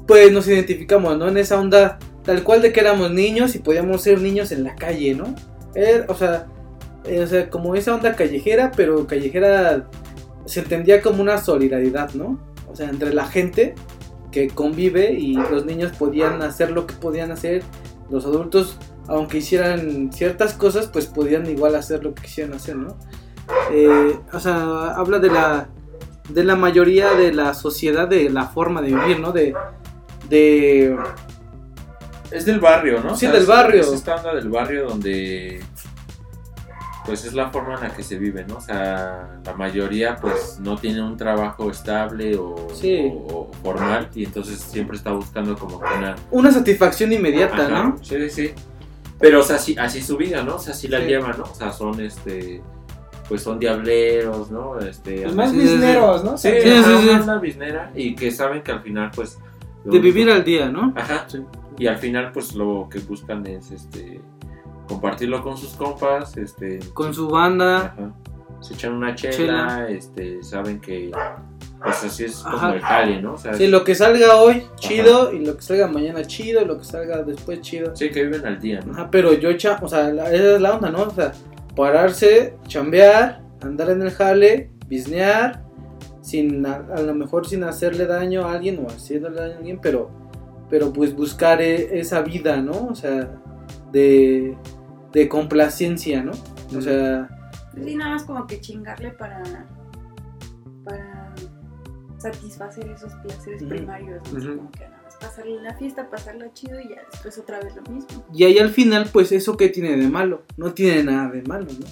Pues nos identificamos, ¿no? En esa onda tal cual de que éramos niños y podíamos ser niños en la calle, ¿no? O, sea, eh, o sea, como esa onda callejera, pero callejera se entendía como una solidaridad, ¿no? O sea, entre la gente que convive y los niños podían hacer lo que podían hacer, los adultos, aunque hicieran ciertas cosas, pues podían igual hacer lo que quisieran hacer, ¿no? Eh, o sea, habla de la de la mayoría de la sociedad, de la forma de vivir, ¿no? De, de Es del barrio, ¿no? Sí, O sea, del barrio. Es esta onda del barrio donde. Pues es la forma en la que se vive, ¿no? O sea, la mayoría pues no tiene un trabajo estable o, Sí. o- o formal y entonces siempre está buscando como que una... una satisfacción inmediata, Ajá, ¿no? Sí, sí. Pero o sea, así, así su vida, ¿no? O sea, así la Sí. llevan, ¿no? O sea, son este... Pues son diableros, ¿no? Este, Pues más bisneros, ¿no? Sí, Sí, sí, sí. una biznera y que saben que al final pues... De vivir al día, ¿no? Ajá. Sí. Y al final, pues lo que buscan es este compartirlo con sus compas, este. Con su banda. ajá, se echan una chela, Chela. este, saben que pues así es como Ajá. el jale, ¿no? O sea, Sí, lo que salga hoy, chido, y lo que salga mañana, chido, y lo que salga después, chido. sí, que viven al día, ¿no? Ajá, pero yo, echa, o sea, la- esa es la onda, ¿no? O sea, pararse, chambear, andar en el jale, bisnear, sin, a, a lo mejor sin hacerle daño a alguien o haciéndole daño a alguien, pero, pero pues buscar e- esa vida, ¿no? O sea, de, de complacencia, ¿no? O sea, Sí, nada más como que chingarle para. para satisfacer esos placeres primarios. ¿no? Como que nada más pasarle la fiesta, pasarla chido y ya después otra vez lo mismo. y ahí al final, pues, ¿eso qué tiene de malo? No tiene nada de malo, ¿no?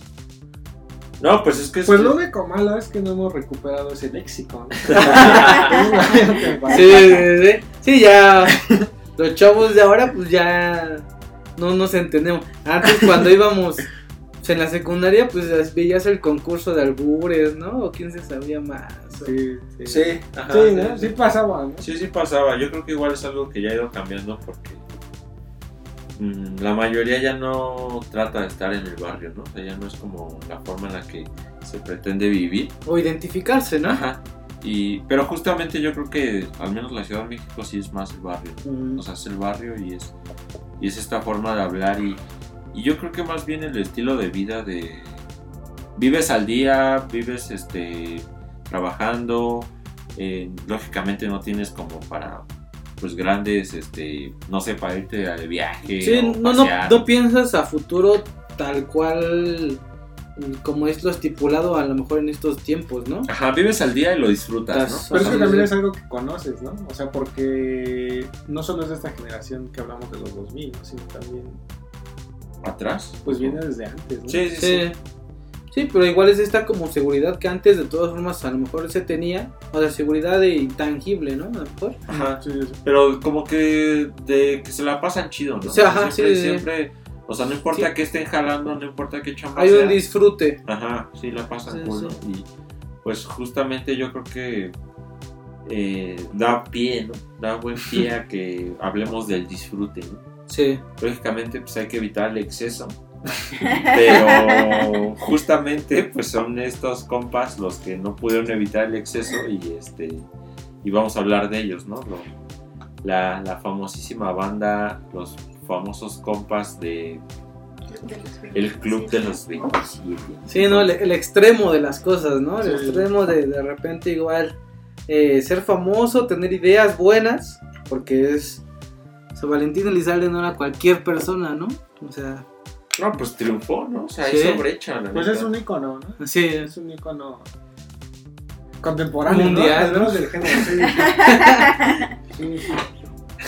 No, pues es que es Pues que- lo único malo es que no hemos recuperado ese léxico. ¿no? [LAUGHS] [LAUGHS] Sí, sí, sí. Sí, ya. Los chavos de ahora, pues ya. No nos entendemos. Antes, cuando íbamos en la secundaria, pues veías el concurso de albures, ¿no? O quién se sabía más. o- Sí, sí. Sí, ajá, Sí, ¿no? Sí pasaba, ¿no? Sí, sí pasaba. Yo creo que igual es algo que ya ha ido cambiando porque la mayoría ya no trata de estar en el barrio, ¿no? O sea, ya no es como la forma en la que se pretende vivir. O identificarse, ¿no? Ajá. Y, pero justamente yo creo que al menos la Ciudad de México sí es más el barrio. Mm, O sea, es el barrio y es, y es esta forma de hablar y, y yo creo que más bien el estilo de vida de... Vives al día, vives este trabajando, eh, lógicamente no tienes como para pues grandes, este, no sé, para irte de viaje. Sí, o no, no, pasear. no piensas a futuro tal cual como es lo estipulado a lo mejor en estos tiempos, ¿no? Ajá, vives al día y lo disfrutas, Pero es que Sí, también es algo que conoces, ¿no? O sea, porque no solo es de esta generación que hablamos de los 2000, ¿no? sino también, Atrás. pues viene desde antes, ¿no? Sí, sí, sí. Sí. Sí, pero igual es esta como seguridad que antes de todas formas a lo mejor se tenía, o sea, seguridad de intangible, ¿no? A lo mejor. Ajá. Sí, sí. Pero como que de que se la pasan chido, ¿no? O sea, ajá, siempre, sí, sí. siempre, o sea, no importa Sí. que estén jalando, no importa que chamba Hay sea. un disfrute. Ajá, sí la pasan Sí, cool, sí. ¿no? Y pues justamente yo creo que eh, da pie, ¿no? Da buen pie a que hablemos del disfrute, ¿no? Sí. Lógicamente pues hay que evitar el exceso. Pero justamente pues son estos compas los que no pudieron evitar el exceso y este y vamos a hablar de ellos, ¿no? Lo- la, la famosísima banda, los famosos compas de el club de los 27. Sí, no, el, el extremo de las cosas, ¿no? El Sí. extremo de de repente igual eh, ser famoso, tener ideas buenas, porque es... O sea, Valentín Elizalde no era cualquier persona, ¿no? O sea, No, pues triunfó, ¿no? O sea, Sí. hizo brecha. la Pues neta. es un icono, ¿no? sí, Es un icono contemporáneo, Mundial, ¿no? del género, sí. [LAUGHS] Sí, sí.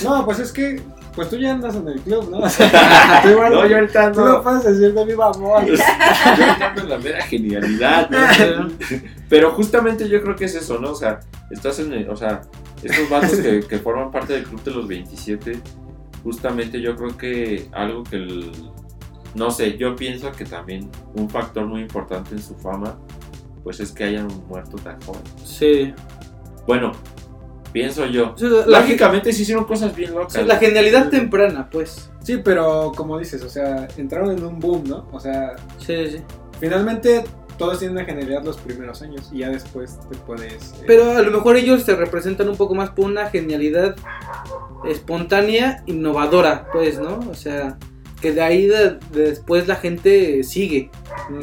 No, pues es que, pues tú ya andas en el club, ¿no? [LAUGHS] O sea, [LAUGHS] tú igual- No, yo ahorita tú no puedes decir de viva voz. Yo ahorita ando en la mera genialidad, ¿no? Pero justamente yo creo que es eso, ¿no? O sea, estás en el, o sea, estos vatos que, que forman parte del club de los 27, justamente yo creo que algo que el, no sé, yo pienso que también un factor muy importante en su fama, pues es que hayan muerto tan joven. sí. Bueno, Pienso yo. O sea, la, Lógicamente sí hicieron cosas bien sí, locas. la genialidad temprana, pues. Sí, pero como dices, o sea, entraron en un boom, ¿no? O sea, Sí, sí. finalmente todos tienen una genialidad los primeros años y ya después te puedes... eh, Pero a lo mejor ellos se representan un poco más por una genialidad espontánea, innovadora, pues, ¿no? O sea, que de ahí de- de después la gente sigue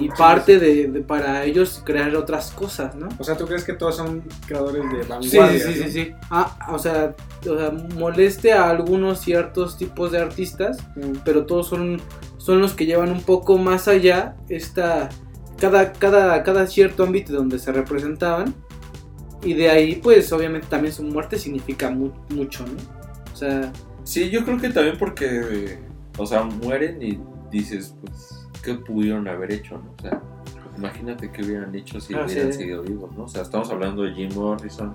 y sí, parte sí. de, de para ellos crear otras cosas, ¿no? O sea, ¿tú crees que todos son creadores de Sí, vanguardia? sí, sí, ¿no? sí, sí. Ah, o sea, o sea, moleste a algunos ciertos tipos de artistas, Mm. pero todos son, son los que llevan un poco más allá esta cada, cada, cada cierto ámbito donde se representaban y de ahí pues obviamente también su muerte significa mu- mucho, ¿no? O sea, Sí, yo creo que también porque, o sea, mueren y dices, pues, ¿qué pudieron haber hecho, no? O sea, imagínate qué hubieran hecho si Ah, hubieran sí. seguido vivos, ¿no? O sea, estamos hablando de Jim Morrison,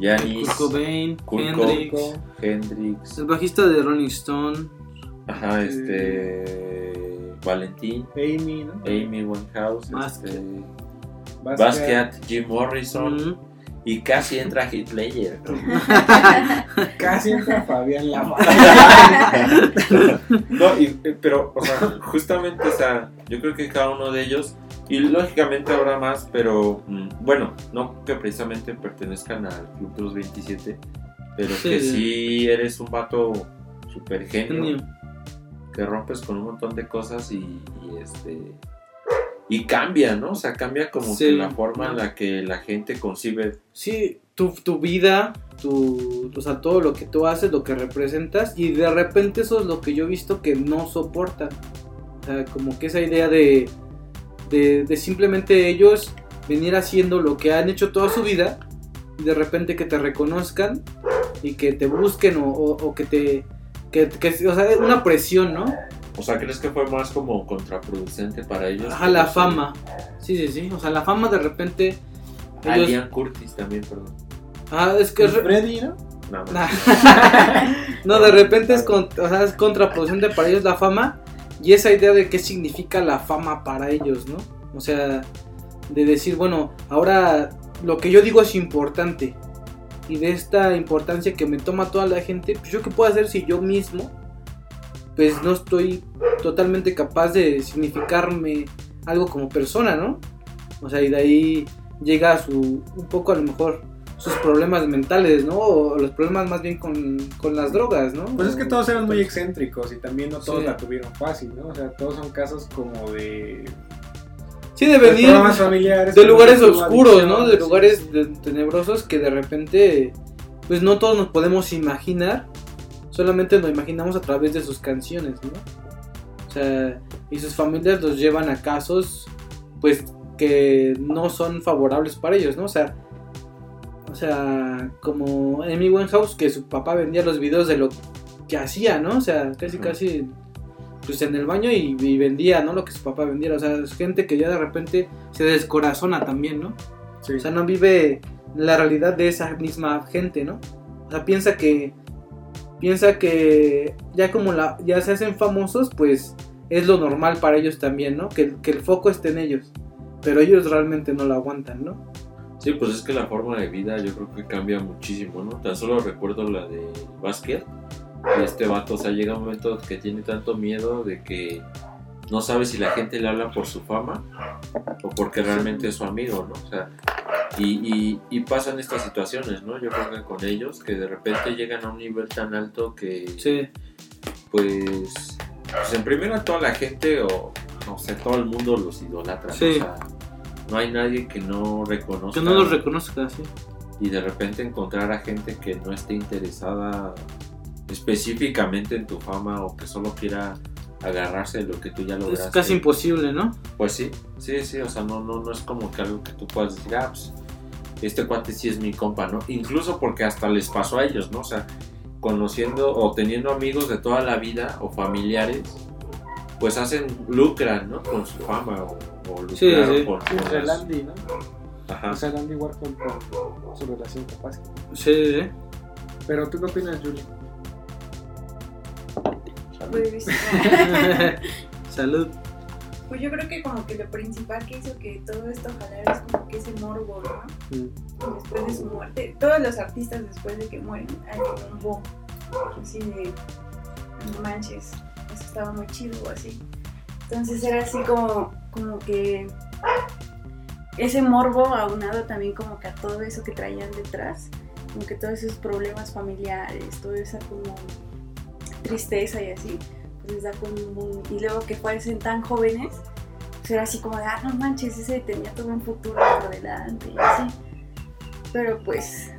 Janis, Kurt Cobain, Kurt Hendrix, Cobain, Hendrix, el bajista de Rolling Stone, ajá, este, Valentín, Amy, ¿no? Amy Winehouse, Basquiat. este, Basquiat. Basquiat, Jim Morrison, mm, y casi entra Hitler. [LAUGHS] Casi entra Fabián Lama. [LAUGHS] No, y- eh, pero, o sea, justamente, o sea, yo creo que cada uno de ellos, y lógicamente habrá más, pero mm, bueno, no que precisamente pertenezcan al Club de los 27, pero Sí, que sí. sí eres un vato super genio, genio. que rompes con un montón de cosas y, y, este. Y cambia, ¿no? O sea, cambia como Sí. que la forma en la que la gente concibe. Sí, tu, tu vida, tu, o sea, todo lo que tú haces, lo que representas, y de repente eso es lo que yo he visto que no soportan. O sea, como que esa idea de, de, de simplemente ellos venir haciendo lo que han hecho toda su vida, y de repente que te reconozcan y que te busquen o, o- o que te... Que, que- o sea, es una presión, ¿no? O sea, ¿crees que fue más como contraproducente para ellos? Ajá, la fama. Sí, sí, sí. O sea, la fama de repente... A ellos- Liam Curtis también, perdón. Ah, es que... es re- Freddy, ¿no? No, no. [LAUGHS] No, de repente es, con- o sea, es contraproducente para ellos la fama y esa idea de qué significa la fama para ellos, ¿no? O sea, de decir, bueno, ahora lo que yo digo es importante y de esta importancia que me toma toda la gente, pues yo qué puedo hacer si yo mismo, pues no estoy totalmente capaz de significarme algo como persona, ¿no? O sea, y de ahí llega su, un poco a lo mejor sus problemas mentales, ¿no? O los problemas más bien con, con las drogas, ¿no? Pues es que todos eran muy excéntricos y también no todos Sí. la tuvieron fácil, ¿no? O sea, todos son casos como de... Sí, de de venir de lugares oscuros, ¿no? De lugares de- tenebrosos que de repente, pues no todos nos podemos imaginar, solamente nos imaginamos a través de sus canciones, ¿no? O sea, y sus familias los llevan a casos, pues, que no son favorables para ellos, ¿no? O sea, o sea, como Amy Winehouse, que su papá vendía los videos de lo que hacía, ¿no? O sea, casi, casi, pues en el baño y, y vendía, ¿no? Lo que su papá vendiera. O sea, es gente que ya de repente se descorazona también, ¿no? Sí. O sea, no vive la realidad de esa misma gente, ¿no? O sea, piensa que piensa que ya como la ya se hacen famosos, pues es lo normal para ellos también, ¿no? Que, que el foco esté en ellos. Pero ellos realmente no lo aguantan, ¿no? Sí, pues es que la forma de vida yo creo que cambia muchísimo, ¿no? Tan solo recuerdo la de básquet. Este vato, o sea, llega un momento que tiene tanto miedo de que no sabe si la gente le habla por su fama o porque realmente es su amigo, ¿no? O sea, y, y, y pasan estas situaciones, ¿no? Yo creo que con ellos, que de repente llegan a un nivel tan alto que, Sí. pues, pues en primera toda la gente o, no sé, todo el mundo los idolatra, ¿no? Sí. O sea, no hay nadie que no reconozca Que no los reconozca, sí. y de repente encontrar a gente que no esté interesada específicamente en tu fama o que solo quiera agarrarse de lo que tú ya Es lograste. casi imposible, ¿no? Pues sí, sí, sí, o sea, no, no, no es como que algo que tú puedas decir, ah, pues, este cuate sí es mi compa, ¿no? Incluso porque hasta les pasó a ellos, ¿no? O sea, conociendo o teniendo amigos de toda la vida o familiares, pues hacen, lucran, ¿no? Con su fama o, o Sí, lucraron sí. con, Entre las- Landy, ¿no? Ajá. O sea, Landy Warhol con su relación con Pascal. Sí, sí. Pero tú qué opinas, Julie? [LAUGHS] Salud. Pues yo creo que como que lo principal que hizo que todo esto jalara es como que ese morbo, ¿no? Mm. Después de su muerte, todos los artistas después de que mueren hay un boom, así de, manches, eso estaba muy chido o así. Entonces era así como, como que ese morbo aunado también como que a todo eso que traían detrás, como que todos esos problemas familiares, toda esa como tristeza y así, pues les da como un. Y luego que fuesen tan jóvenes, pues era así como de, ah, no manches, ese tenía todo un futuro por delante y así. Pero pues,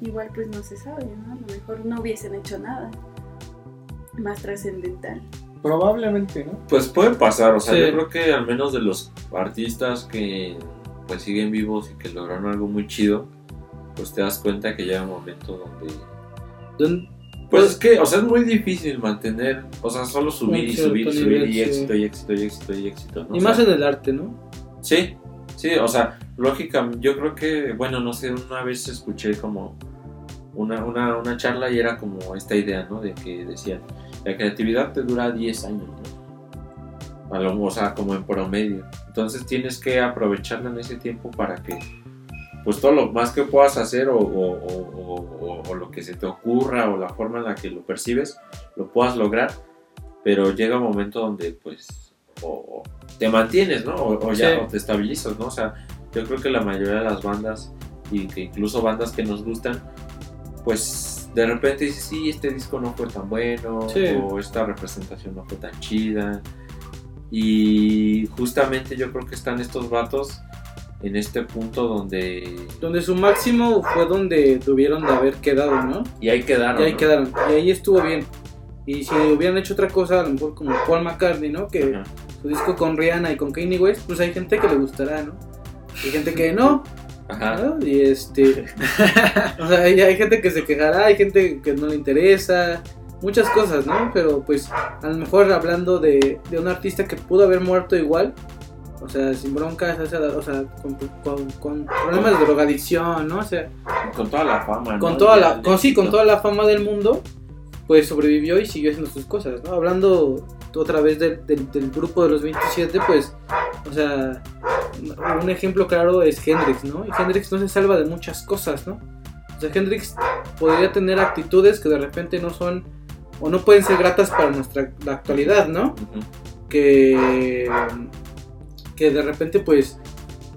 igual pues no se sabe, ¿no? A lo mejor no hubiesen hecho nada más trascendental. Probablemente, ¿no? Pues puede pasar, o sea, Sí. yo creo que al menos de los artistas que pues siguen vivos y que lograron algo muy chido, pues te das cuenta que llega un momento donde... Don- Pues es que, o sea, es muy difícil mantener, o sea, solo subir y subir y subir y éxito y éxito y éxito y éxito. ¿no? Y más en el arte, ¿no? Sí, sí, o sea, lógica, yo creo que, bueno, no sé, una vez escuché como una, una, una charla y era como esta idea, ¿no? De que decían, la creatividad te dura 10 años, ¿no? A lo- o sea, como en promedio. Entonces tienes que aprovecharla en ese tiempo para que, pues todo lo más que puedas hacer o, o- o- o- lo que se te ocurra o la forma en la que lo percibes, lo puedas lograr, pero llega un momento donde, pues, o, te mantienes, ¿no? O, ya Sí. te estabilizas, ¿no? O sea, yo creo que la mayoría de las bandas y que incluso bandas que nos gustan, pues de repente dices, sí, este disco no fue tan bueno, Sí. o esta representación no fue tan chida. Y justamente yo creo que están estos vatos en este punto donde... Donde su máximo fue donde tuvieron de haber quedado, ¿no? Y ahí quedaron. Y ahí ¿no? quedaron. Y ahí estuvo bien. Y si hubieran hecho otra cosa, a lo mejor como Paul McCartney, ¿no? Que Ajá. su disco con Rihanna y con Kanye West, pues hay gente que le gustará, ¿no? Hay gente que no, Ajá. ¿no? Y este. [LAUGHS] o sea, hay, hay gente que se quejará, hay gente que no le interesa, muchas cosas, ¿no? Pero pues a lo mejor hablando de, de un artista que pudo haber muerto igual, o sea, sin broncas, o sea, o sea, con, con- con problemas de drogadicción, ¿no? O sea, Con toda la fama. ¿no? con toda la, con, sí, con toda la fama del mundo, pues sobrevivió y siguió haciendo sus cosas, ¿no? Hablando otra vez del, del- del grupo de los 27, pues, o sea, un ejemplo claro es Hendrix, ¿no? Y Hendrix no se salva de muchas cosas, ¿no? O sea, Hendrix podría tener actitudes que de repente no son o no pueden ser gratas para nuestra la actualidad, ¿no? Que, que de repente pues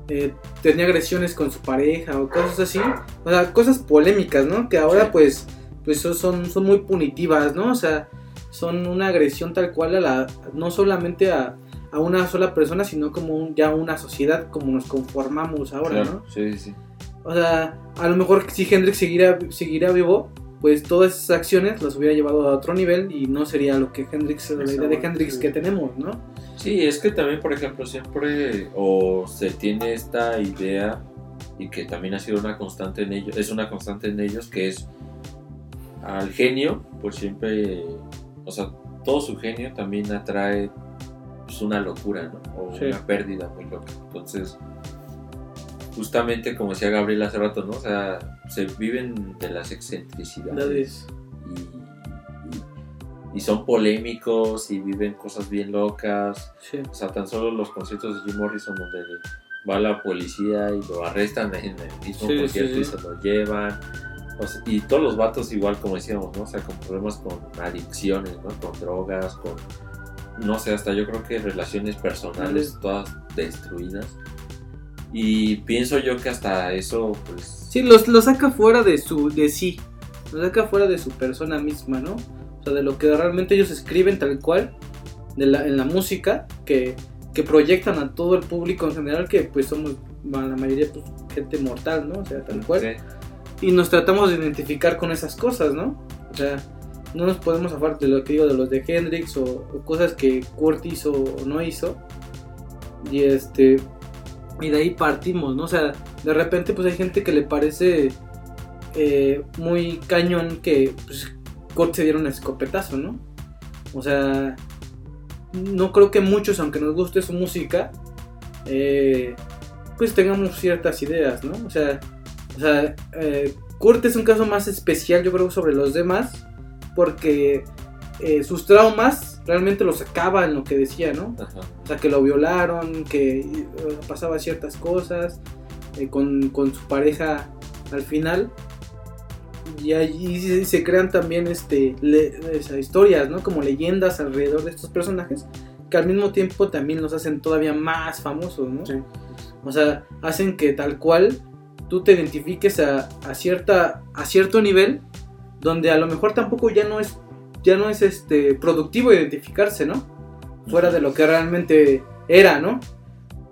eh, tenía agresiones con su pareja o cosas así, o sea, cosas polémicas, ¿no? Que ahora Sí. pues, pues son- son, son muy punitivas, ¿no? O sea, son una agresión tal cual a la, no solamente a, a una sola persona, sino como un- ya una sociedad como nos conformamos ahora, Claro, Sí, sí, sí. ¿no? O sea, a lo mejor si Hendrix seguirá, seguirá vivo, pues todas esas acciones las hubiera llevado a otro nivel y no sería lo que Hendrix, la idea de Hendrix que tenemos, ¿no? Sí, es que también, por ejemplo, siempre o se tiene esta idea y que también ha sido una constante en ellos, es una constante en ellos que es al genio, pues siempre, o sea, todo su genio también atrae pues, una locura, ¿no? O Sí. una pérdida muy loca. Entonces, justamente como decía Gabriel hace rato, ¿no? O sea, se viven de las excentricidades y, y- son polémicos y viven cosas bien locas. Sí. O sea, tan solo los conciertos de Jim Morrison donde va la policía y lo arrestan en el mismo Sí, concierto sí, y se lo llevan. O sea, y todos los vatos igual, como decíamos, ¿no? O sea, con problemas con adicciones, ¿no? Con drogas, con... No sé, hasta yo creo que relaciones personales todas destruidas. Y pienso yo que hasta eso, pues... Sí, los, lo saca fuera de su de sí. Lo saca fuera de su persona misma, ¿no? Sea, de lo que realmente ellos escriben tal cual de la, en la música, que, que proyectan a todo el público en general, que pues somos la mayoría pues, gente mortal, ¿no? O sea, tal cual. sí. Y nos tratamos de identificar con esas cosas, ¿no? O sea, no nos podemos zafar de lo que digo de los de Hendrix o, o cosas que Kurt hizo o no hizo. Y este. Y de ahí partimos, ¿no? O sea, de repente pues hay gente que le parece eh, muy cañón que pues, Kurt se diera un escopetazo, ¿no? O sea, no creo que muchos, aunque nos guste su música, eh, pues tengamos ciertas ideas, ¿no? O sea, o sea eh, Kurt es un caso más especial, yo creo, sobre los demás, porque eh, sus traumas realmente los sacaba en lo que decía, ¿no? Ajá. O sea, que lo violaron, que pasaba ciertas cosas con, con su pareja al final. Y allí se, se crean también este, le- historias, ¿no? Como leyendas alrededor de estos personajes que al mismo tiempo también los hacen todavía más famosos, ¿no? Sí. O sea, hacen que tal cual tú te identifiques a, a cierta, a cierto nivel donde a lo mejor tampoco ya no es, ya no es este, productivo identificarse, ¿no? Fuera de lo que realmente era, ¿no?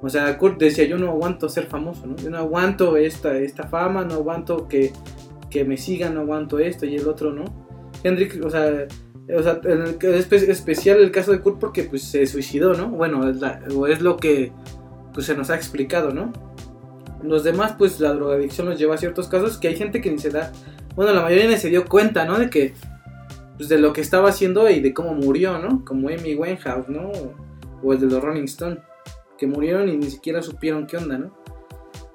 O sea, Kurt decía, yo no aguanto ser famoso, ¿no? Yo no aguanto esta, esta fama, no aguanto que, que me sigan, no aguanto esto y el otro, ¿no? Hendrik, o sea, o sea es espe- especial el caso de Kurt porque pues se suicidó, ¿no? Bueno, es, la- o es lo que pues se nos ha explicado, ¿no? Los demás, pues la drogadicción los lleva a ciertos casos que hay gente que ni se da, bueno, la mayoría ni se dio cuenta, ¿no? De que, pues de lo que estaba haciendo y de cómo murió, ¿no? Como Amy Winehouse, ¿no? O el de los Rolling Stone, que murieron y ni siquiera supieron qué onda, ¿no?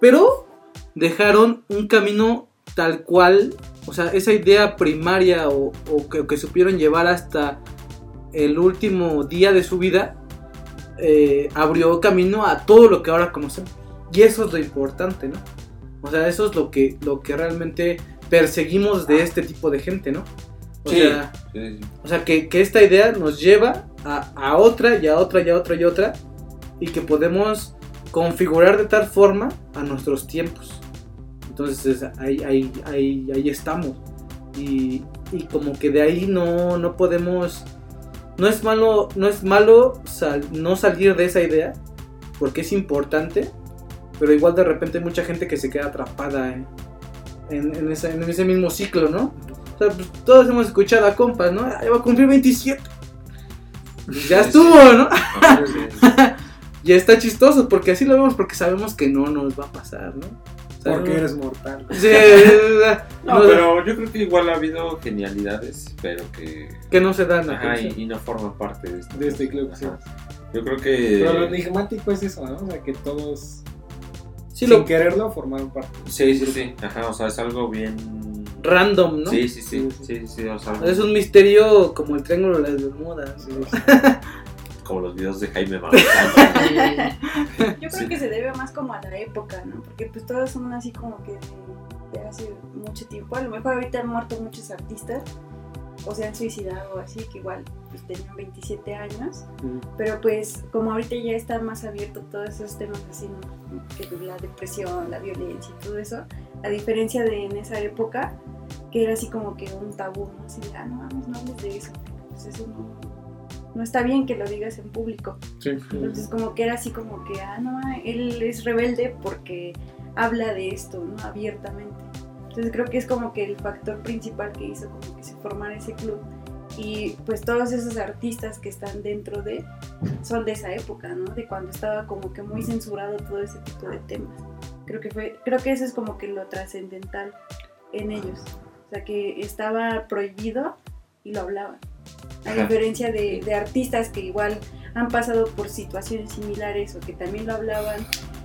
Pero dejaron un camino tal cual, o sea, esa idea primaria o, o que, que supieron llevar hasta el último día de su vida, eh, abrió camino a todo lo que ahora conocemos. Y eso es lo importante, ¿no? O sea, eso es lo que, lo que realmente perseguimos de este tipo de gente, ¿no? O Sí. sea, Sí, sí. o sea que, que esta idea nos lleva a, a otra y a otra y a otra y otra y que podemos configurar de tal forma a nuestros tiempos. Entonces es- ahí, ahí, ahí, ahí estamos. Y, y como que de ahí no, no podemos... No es malo, no es malo sal- no salir de esa idea porque es importante, pero igual de repente hay mucha gente que se queda atrapada en, en, en esa- en ese mismo ciclo, ¿no? O sea, pues, todos hemos escuchado a compas, ¿no? Ya va a cumplir 27. Pues ya estuvo, ¿no? [LAUGHS] Ya está chistoso, porque así lo vemos, porque sabemos que no nos va a pasar, ¿no? Porque no- eres mortal. Sí, No, no, pero yo creo que igual ha habido genialidades, pero que. que no se dan Ajá, y, y no forman parte de este, De este club, sí. Yo creo que. Pero lo enigmático es eso, ¿no? O sea, que todos, Sí, sin lo quererlo, formaron parte. Sí, sí, sí. Ajá, o sea, es algo bien. random, ¿no? Sí, sí, sí. Sí, Sí, sí, sí, o sea, Es un misterio como el triángulo de las Bermudas. Sí, como los videos de Jaime Maussan. [LAUGHS] Yo creo Sí. que se debe más como a la época, ¿no? Porque pues todos son así como que de, de hace mucho tiempo. A lo mejor ahorita han muerto muchos artistas o se han suicidado así, que igual pues tenían 27 años. Pero pues como ahorita ya está más abierto todos esos temas así, ¿no? que la depresión, la violencia y todo eso, a diferencia de en esa época, que era así como que un tabú, ¿no? Así de, ah, no mames, no hables de eso, pues eso no, no está bien que lo digas en público. sí. Entonces como que era así como que, ah, no, él es rebelde porque habla de esto, ¿no? Abiertamente. Entonces creo que es como que el factor principal que hizo como que se formara ese club. Y pues todos esos artistas que están dentro de son de esa época, ¿no? De cuando estaba como que muy censurado todo ese tipo de temas. Creo que fue, creo que eso es como que lo trascendental en ellos. O sea que estaba prohibido y lo hablaban. A Ajá. diferencia de, de artistas que igual han pasado por situaciones similares o que también lo hablaban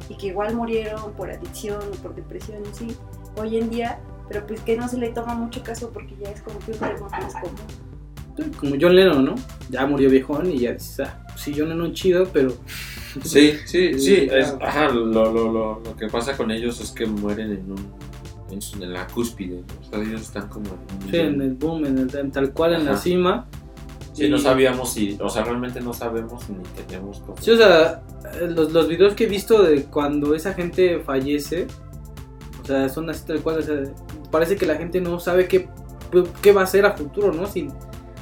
y que igual murieron por adicción o por depresión y sí, hoy en día, pero pues que no se le toma mucho caso porque ya es como que un tema más común. Como John Lennon, ¿no? Ya murió viejón y ya dices, ah, sí, John Lennon chido, pero [LAUGHS] Sí, sí, sí. es- ajá, lo, lo, lo, lo que pasa con ellos es que mueren en un. En, su- en la cúspide. ¿no? O sea, ellos están como en un. sí, en el boom, en el, en tal cual en la cima. Sí, no sabíamos si. O sea, realmente no sabemos ni tenemos como. Sí, o sea, los, los videos que he visto de cuando esa gente fallece, o sea, son así tal cual, o sea, parece que la gente no sabe qué, qué va a hacer a futuro, ¿no? Sin,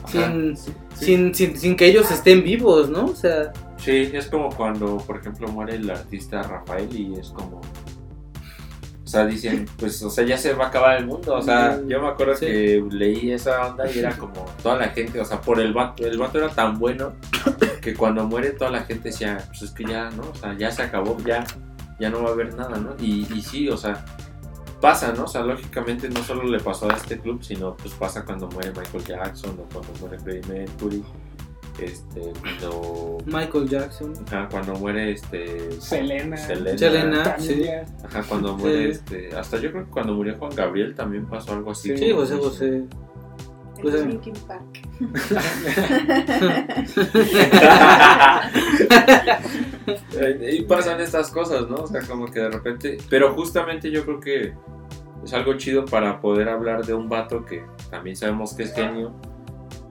Ajá. sin, sin, sin, sin que ellos estén vivos, ¿no? O sea, Sí, es como cuando, por ejemplo, muere el artista Rafael y es como. O sea, dicen, pues, o sea, ya se va a acabar el mundo. O sea, yo me acuerdo Sí. que leí esa onda y era como toda la gente, o sea, por el vato, el vato era tan bueno [COUGHS] que cuando muere toda la gente decía, pues es que ya, ¿no? O sea, ya se acabó, ya, ya no va a haber nada, ¿no? Y, y sí, o sea, pasa, ¿no? O sea, lógicamente no solo le pasó a este club, sino pues pasa cuando muere Michael Jackson o cuando muere Freddie Mercury, este, cuando Michael Jackson. Ajá, cuando muere este. Selena. Selena. Selena. Tania. Ajá, cuando muere Sí. este. Hasta yo creo que cuando murió Juan Gabriel también pasó algo así. Sí, Sí, José eso. José. El Pues, de eh. Linkin Park. [LAUGHS] Y pasan estas cosas, ¿no? O sea, como que de repente. Pero justamente yo creo que es algo chido para poder hablar de un vato que también sabemos que es genio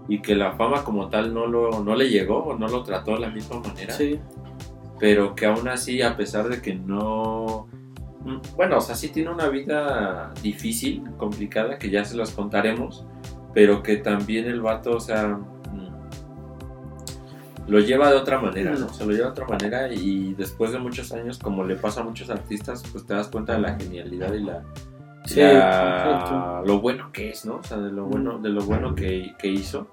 y que la fama como tal no, lo, no le llegó o no lo trató de la misma manera. Sí. Pero que aún así, a pesar de que no. mm, Bueno, o sea, sí tiene una vida difícil, complicada, que ya se las contaremos. Pero que también el vato, o sea. mm, Lo lleva de otra manera, ¿no? Se lo lleva de otra manera y después de muchos años, como le pasa a muchos artistas, pues te das cuenta de la genialidad y la, Sí, la- lo bueno que es, ¿no? O sea, de lo bueno, de lo bueno que, que hizo.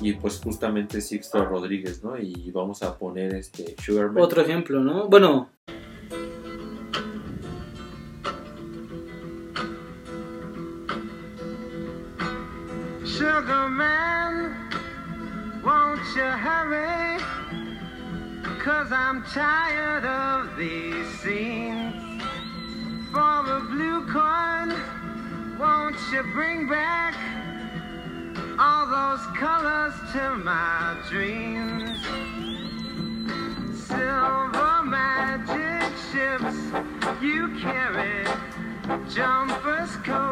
Y pues justamente Sixto Rodríguez, ¿no? Y vamos a poner este Sugarman. Otro ejemplo, ¿no? Bueno, Sugar man, won't you hurry? Cause I'm tired of these scenes. For a blue coin, won't you bring back all those colors to my dreams? Silver magic ships you carry, jumpers, coke,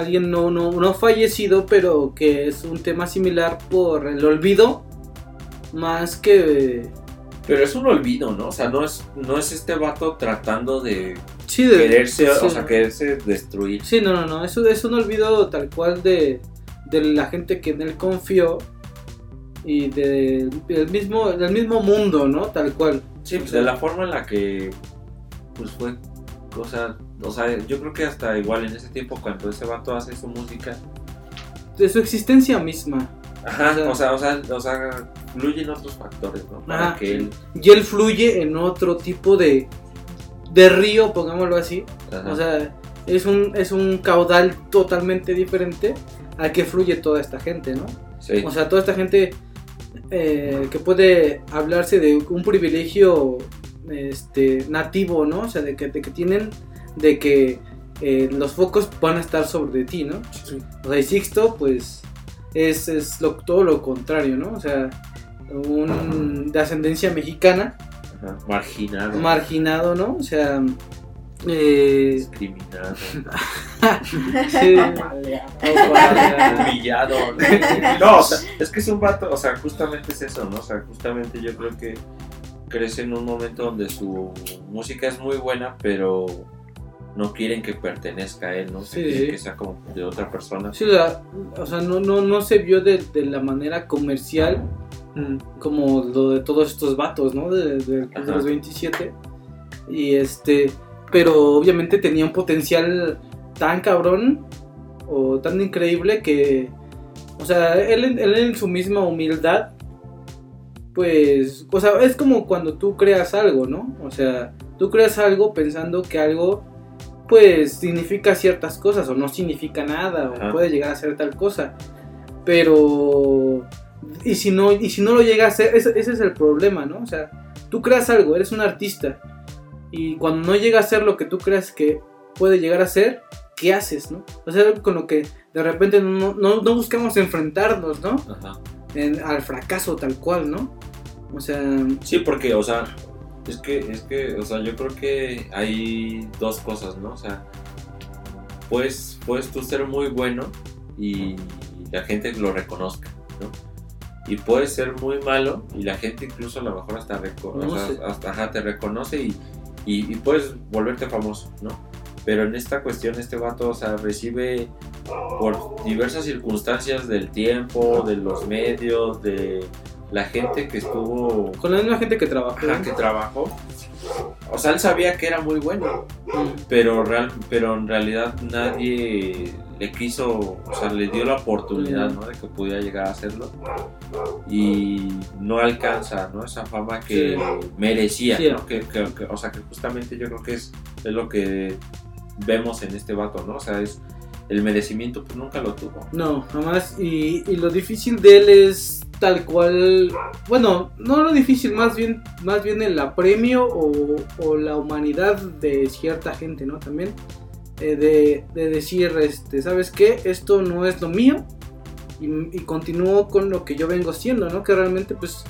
alguien no, no, no fallecido, pero que es un tema similar por el olvido, más que... Pero es un olvido, ¿no? O sea, no es, no es este vato tratando de Sí, de, quererse, sí. o sea, quererse destruir. Sí, no, no, no, eso es un olvido tal cual de, de la gente que en él confió y de- del mismo, del mismo mundo, ¿no? Tal cual. Sí, pues de la forma en la que pues fue cosa, o sea, yo creo que hasta igual en ese tiempo cuando ese vato hace su música, De su existencia misma. ajá, O sea, o sea, o sea, fluyen otros factores, ¿no? Para Ajá, que él, Y él fluye en otro tipo de, de río, pongámoslo así. ajá, O sea, es un, es un caudal totalmente diferente al que fluye toda esta gente, ¿no? sí, O sea, toda esta gente eh, que puede hablarse de un privilegio este, nativo, ¿no? O sea, de que, de que tienen, de que eh, los focos van a estar sobre ti, ¿no? O sea, y Sixto, pues, es, es lo- todo lo contrario, ¿no? O sea, un, de ascendencia mexicana, ajá, marginado, marginado, ¿no? O sea, eh, discriminado, [LAUGHS] sí, humillado. ¿no? [LAUGHS] No, o sea, es que es un vato, o sea, justamente es eso, ¿no? O sea, justamente yo creo que crece en un momento donde su música es muy buena, pero no quieren que pertenezca a él, ¿no? Sí, quieren que sea como de otra persona. Sí, o sea, o sea, no, no, no se vio de, de la manera comercial Mm. como lo de todos estos vatos, ¿no? De, de- los 27. Y este, pero obviamente tenía un potencial tan cabrón o tan increíble que, o sea, él, él en su misma humildad, pues, o sea, es como cuando tú creas algo, ¿no? O sea, tú creas algo pensando que algo, pues, significa ciertas cosas o no significa nada o puede llegar a ser tal cosa. Pero, y si no, y si no lo llega a ser, ese, ese es el problema, ¿no? O sea, tú creas algo, eres un artista y cuando no llega a ser lo que tú crees que puede llegar a ser, ¿qué haces, no? O sea, con lo que de repente no, no, no buscamos enfrentarnos, ¿no? Ajá. En- al fracaso tal cual, ¿no? O sea, Sí, porque, o sea, es que, es que, o sea, yo creo que hay dos cosas, ¿no? O sea, puedes, puedes tú ser muy bueno y la gente lo reconozca, ¿no? Y puedes ser muy malo y la gente incluso a lo mejor hasta, reco- o sea, Conoce. hasta ajá, te reconoce y, y, y puedes volverte famoso, ¿no? Pero en esta cuestión este vato, o sea, recibe por diversas circunstancias del tiempo, de los medios, de la gente que estuvo con la misma gente que trabajó. Ajá, que trabajó. O sea, él sabía que era muy bueno, Mm. pero, real, pero en realidad nadie le quiso, o sea, le dio la oportunidad, ¿no? De que pudiera llegar a hacerlo. Y no alcanza, ¿no? Esa fama que Sí. merecía, Sí. ¿no? Que, que- que- o sea, que justamente yo creo que es, es lo que vemos en este vato, ¿no? O sea, es el merecimiento, pues nunca lo tuvo. No, jamás. Y, y lo difícil de él es tal cual. Bueno, no lo difícil, más bien, más bien el apremio o, o la humanidad de cierta gente, ¿no? También. eh, de, de decir, este, ¿sabes qué? Esto no es lo mío. Y, y continúo con lo que yo vengo haciendo, ¿no? Que realmente, pues.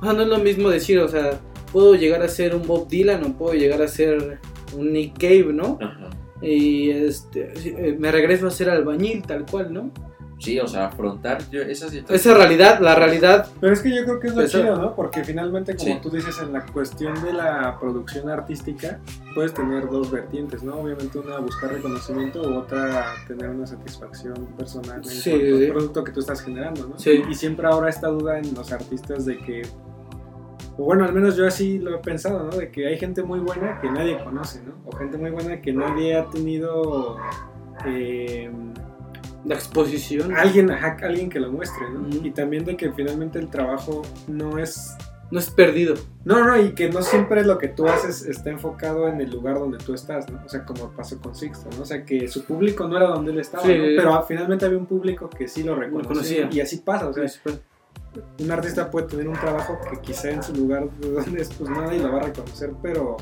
o sea, no es lo mismo decir, o sea, puedo llegar a ser un Bob Dylan o puedo llegar a ser un Nick Cave, ¿no? Ajá. Y este, eh, me regreso a ser albañil, tal cual, ¿no? Sí, o sea, afrontar yo, esa situación. Esa realidad, la realidad, Pero es que yo creo que es lo Eso- chido, ¿no? Porque finalmente, como Sí. tú dices, en la cuestión de la producción artística, puedes tener dos vertientes, ¿no? Obviamente una buscar reconocimiento u otra tener una satisfacción personal en Sí, al sí. producto que tú estás generando, ¿no? Sí. Y siempre ahora esta duda en los artistas de que, o bueno, al menos yo así lo he pensado, ¿no? De que hay gente muy buena que nadie conoce, ¿no? O gente muy buena que nadie ha tenido... eh, la exposición. alguien, ajá, alguien que lo muestre, ¿no? Y también de que finalmente el trabajo no es No es perdido. no, no, y que no siempre lo que tú haces está enfocado en el lugar donde tú estás, ¿no? O sea, como pasó con Sixto, ¿no? O sea, que su público no era donde él estaba, Sí. ¿no? Pero finalmente había un público que sí lo reconocía. conocía. Y así pasa, o sea, pues, un artista puede tener un trabajo que quizá en su lugar de donde es, pues nadie lo va a reconocer, pero,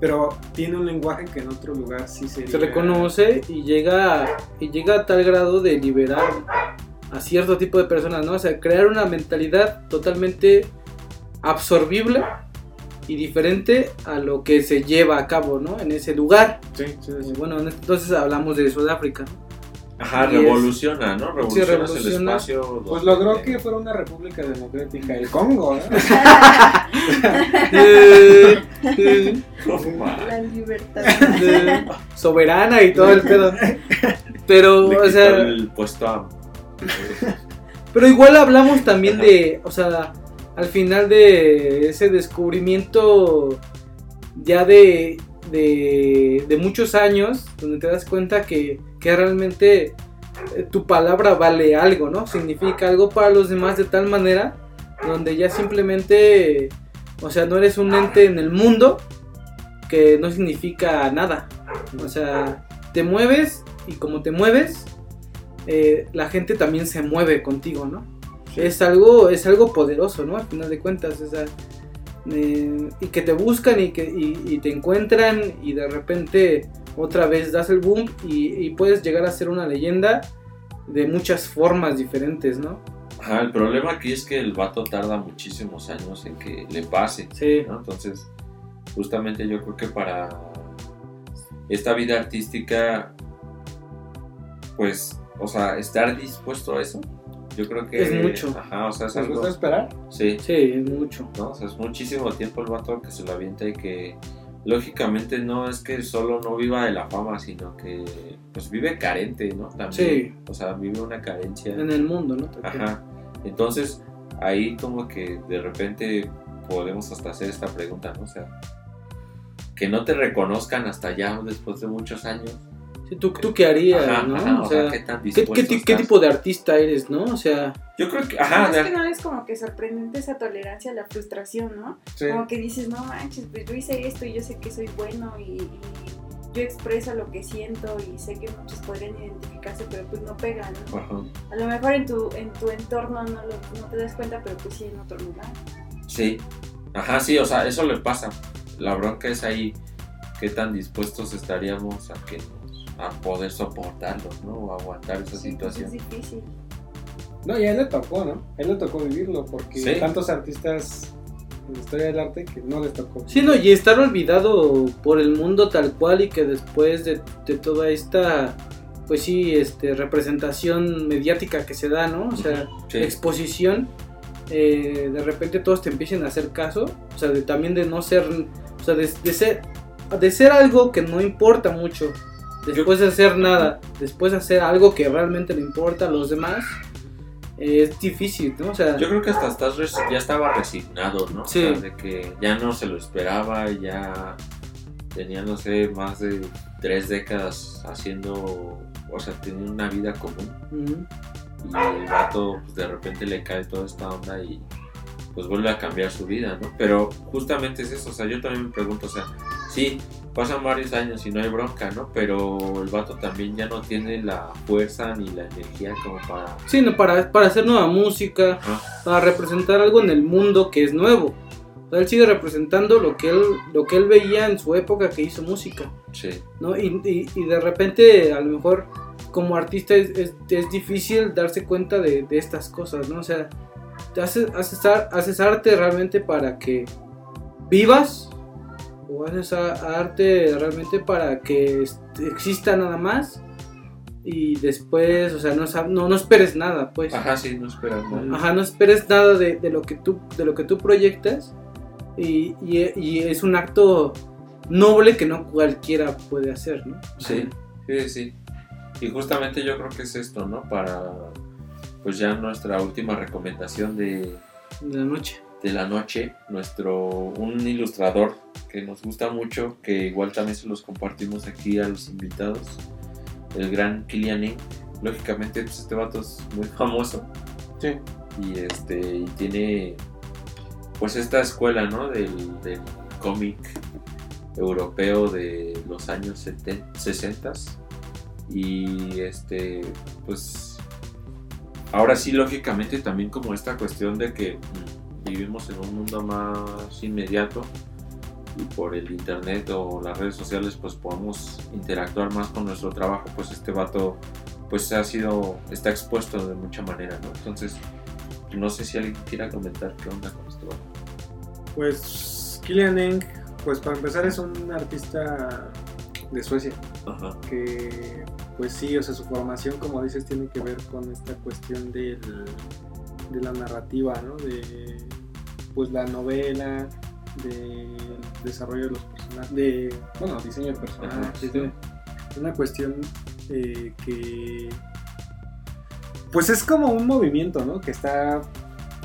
pero tiene un lenguaje que en otro lugar sí sería... Se reconoce y llega, y llega a tal grado de liberar a cierto tipo de personas, ¿no? O sea, crear una mentalidad totalmente absorbible y diferente a lo que se lleva a cabo, ¿no? En ese lugar. Sí, sí, sí. Y bueno, en este- entonces hablamos de Sudáfrica, ¿no? Ajá, Y es- revoluciona, ¿no? Revoluciona el revoluciona. espacio. Pues logró que fuera una república democrática, el Congo, [LAUGHS] [LAUGHS] ¿no? Eh, No. La libertad. soberana y todo el pedo. Pero, Le o sea, el puesto a. [LAUGHS] Pero igual hablamos también de, o sea, al final de ese descubrimiento ya de, de, de muchos años, donde te das cuenta que, que realmente eh, tu palabra vale algo, ¿no? Significa algo para los demás de tal manera donde ya simplemente, o sea, no eres un ente en el mundo que no significa nada. O sea, te mueves y como te mueves, eh, la gente también se mueve contigo, ¿no? Es algo, es algo poderoso, ¿no? Al final de cuentas, o sea, eh, y que te buscan y que y, y te encuentran y de repente otra vez das el boom y, y puedes llegar a ser una leyenda de muchas formas diferentes, ¿no? Ajá, el problema aquí es que el vato tarda muchísimos años en que le pase. Sí, ¿no? Entonces, justamente yo creo que para esta vida artística, pues, o sea, estar dispuesto a eso, yo creo que... Es mucho. Ajá, o sea, es ¿Les algo... gusta esperar? Sí, sí, es mucho. ¿no? O sea, es muchísimo tiempo el vato que se lo avienta y que lógicamente no es que solo no viva de la fama, sino que pues vive carente, ¿no? También. Sí. O sea, vive una carencia. En el mundo, ¿no? Ajá. Entonces, ahí como que de repente podemos hasta hacer esta pregunta, ¿no? O sea, que no te reconozcan hasta ya después de muchos años. Sí, ¿tú, ¿Tú qué harías, Ajá, no? ajá, o sea, qué tan ¿qué, qué, qué tipo de artista eres, no? O sea, Yo creo que, ajá, Más de- que nada es como que sorprendente esa tolerancia a la frustración, ¿no? Sí. Como que dices, no manches, pues yo hice esto y yo sé que soy bueno y, y yo expreso lo que siento y sé que muchos podrían identificarse, pero pues no pegan, ¿no? Ajá. A lo mejor en tu, en tu entorno no, lo, no te das cuenta, pero pues sí en otro lugar. Sí, ajá, sí, o sea, eso le pasa. La bronca es ahí qué tan dispuestos estaríamos a que a poder soportarlo, ¿no? O aguantar esa Sí, situación. es difícil. No, y a él le tocó, ¿no? A él le tocó vivirlo porque Sí. hay tantos artistas en la historia del arte que no les tocó. Sí, no, y estar olvidado por el mundo tal cual y que después de, de toda esta, pues sí, este, representación mediática que se da, ¿no? O sea, Sí. exposición, eh, de repente todos te empiecen a hacer caso, o sea, de, también de no ser, o sea, de, de ser, de ser algo que no importa mucho, después de hacer nada, después de hacer algo que realmente le importa a los demás, eh, es difícil, ¿no? O sea, Yo creo que hasta estás res- ya estaba resignado, ¿no? O Sí. sea, de que ya no se lo esperaba, ya tenía, no sé, más de tres décadas haciendo, o sea, tenía una vida común. Y el vato, pues de repente le cae toda esta onda y pues vuelve a cambiar su vida, ¿no? Pero justamente es eso, o sea, yo también me pregunto, o sea, sí, pasan varios años y no hay bronca, ¿no? Pero el vato también ya no tiene la fuerza ni la energía como para... Sí, no, para, para hacer nueva música, Ajá. para representar algo en el mundo que es nuevo. O sea, él sigue representando lo que él, lo que él veía en su época que hizo música, Sí, ¿no? Y, y- y de repente, a lo mejor, como artista es, es- es difícil darse cuenta de, de estas cosas, ¿no? O sea, haces, haces, haces arte realmente para que vivas, o haces a- arte realmente para que exista nada más. Y después, o sea, no, no, no esperes nada, pues. ajá, sí, no esperas nada. Ajá, no esperes nada de, de lo que tú de lo que tú proyectas y, y- y es un acto noble que no cualquiera puede hacer, ¿no? Sí, sí, sí. Y justamente yo creo que es esto, ¿no? Para, pues ya nuestra última recomendación de, De la noche. De la noche, nuestro, un ilustrador que nos gusta mucho, que igual también se los compartimos aquí a los invitados, el gran Killian Ing. Lógicamente, pues este vato es muy famoso Sí. y este y tiene pues esta escuela, ¿no? Del, del cómic europeo de los años 70, 60 y este pues ahora sí lógicamente también como esta cuestión de que mm, vivimos en un mundo más inmediato y por el internet o las redes sociales pues podemos interactuar más con nuestro trabajo pues este vato pues ha sido está expuesto de mucha manera no entonces no sé si alguien quiera comentar qué onda con este vato Pues Killian Eng, pues para empezar es un artista de Suecia, Ajá. que pues sí, o sea, su formación, como dices, tiene que ver con esta cuestión del, de la narrativa, ¿no? De pues la novela, del desarrollo de los personajes, de, bueno, diseño de personajes, sí. Una cuestión eh, que pues es como un movimiento, ¿no? Que está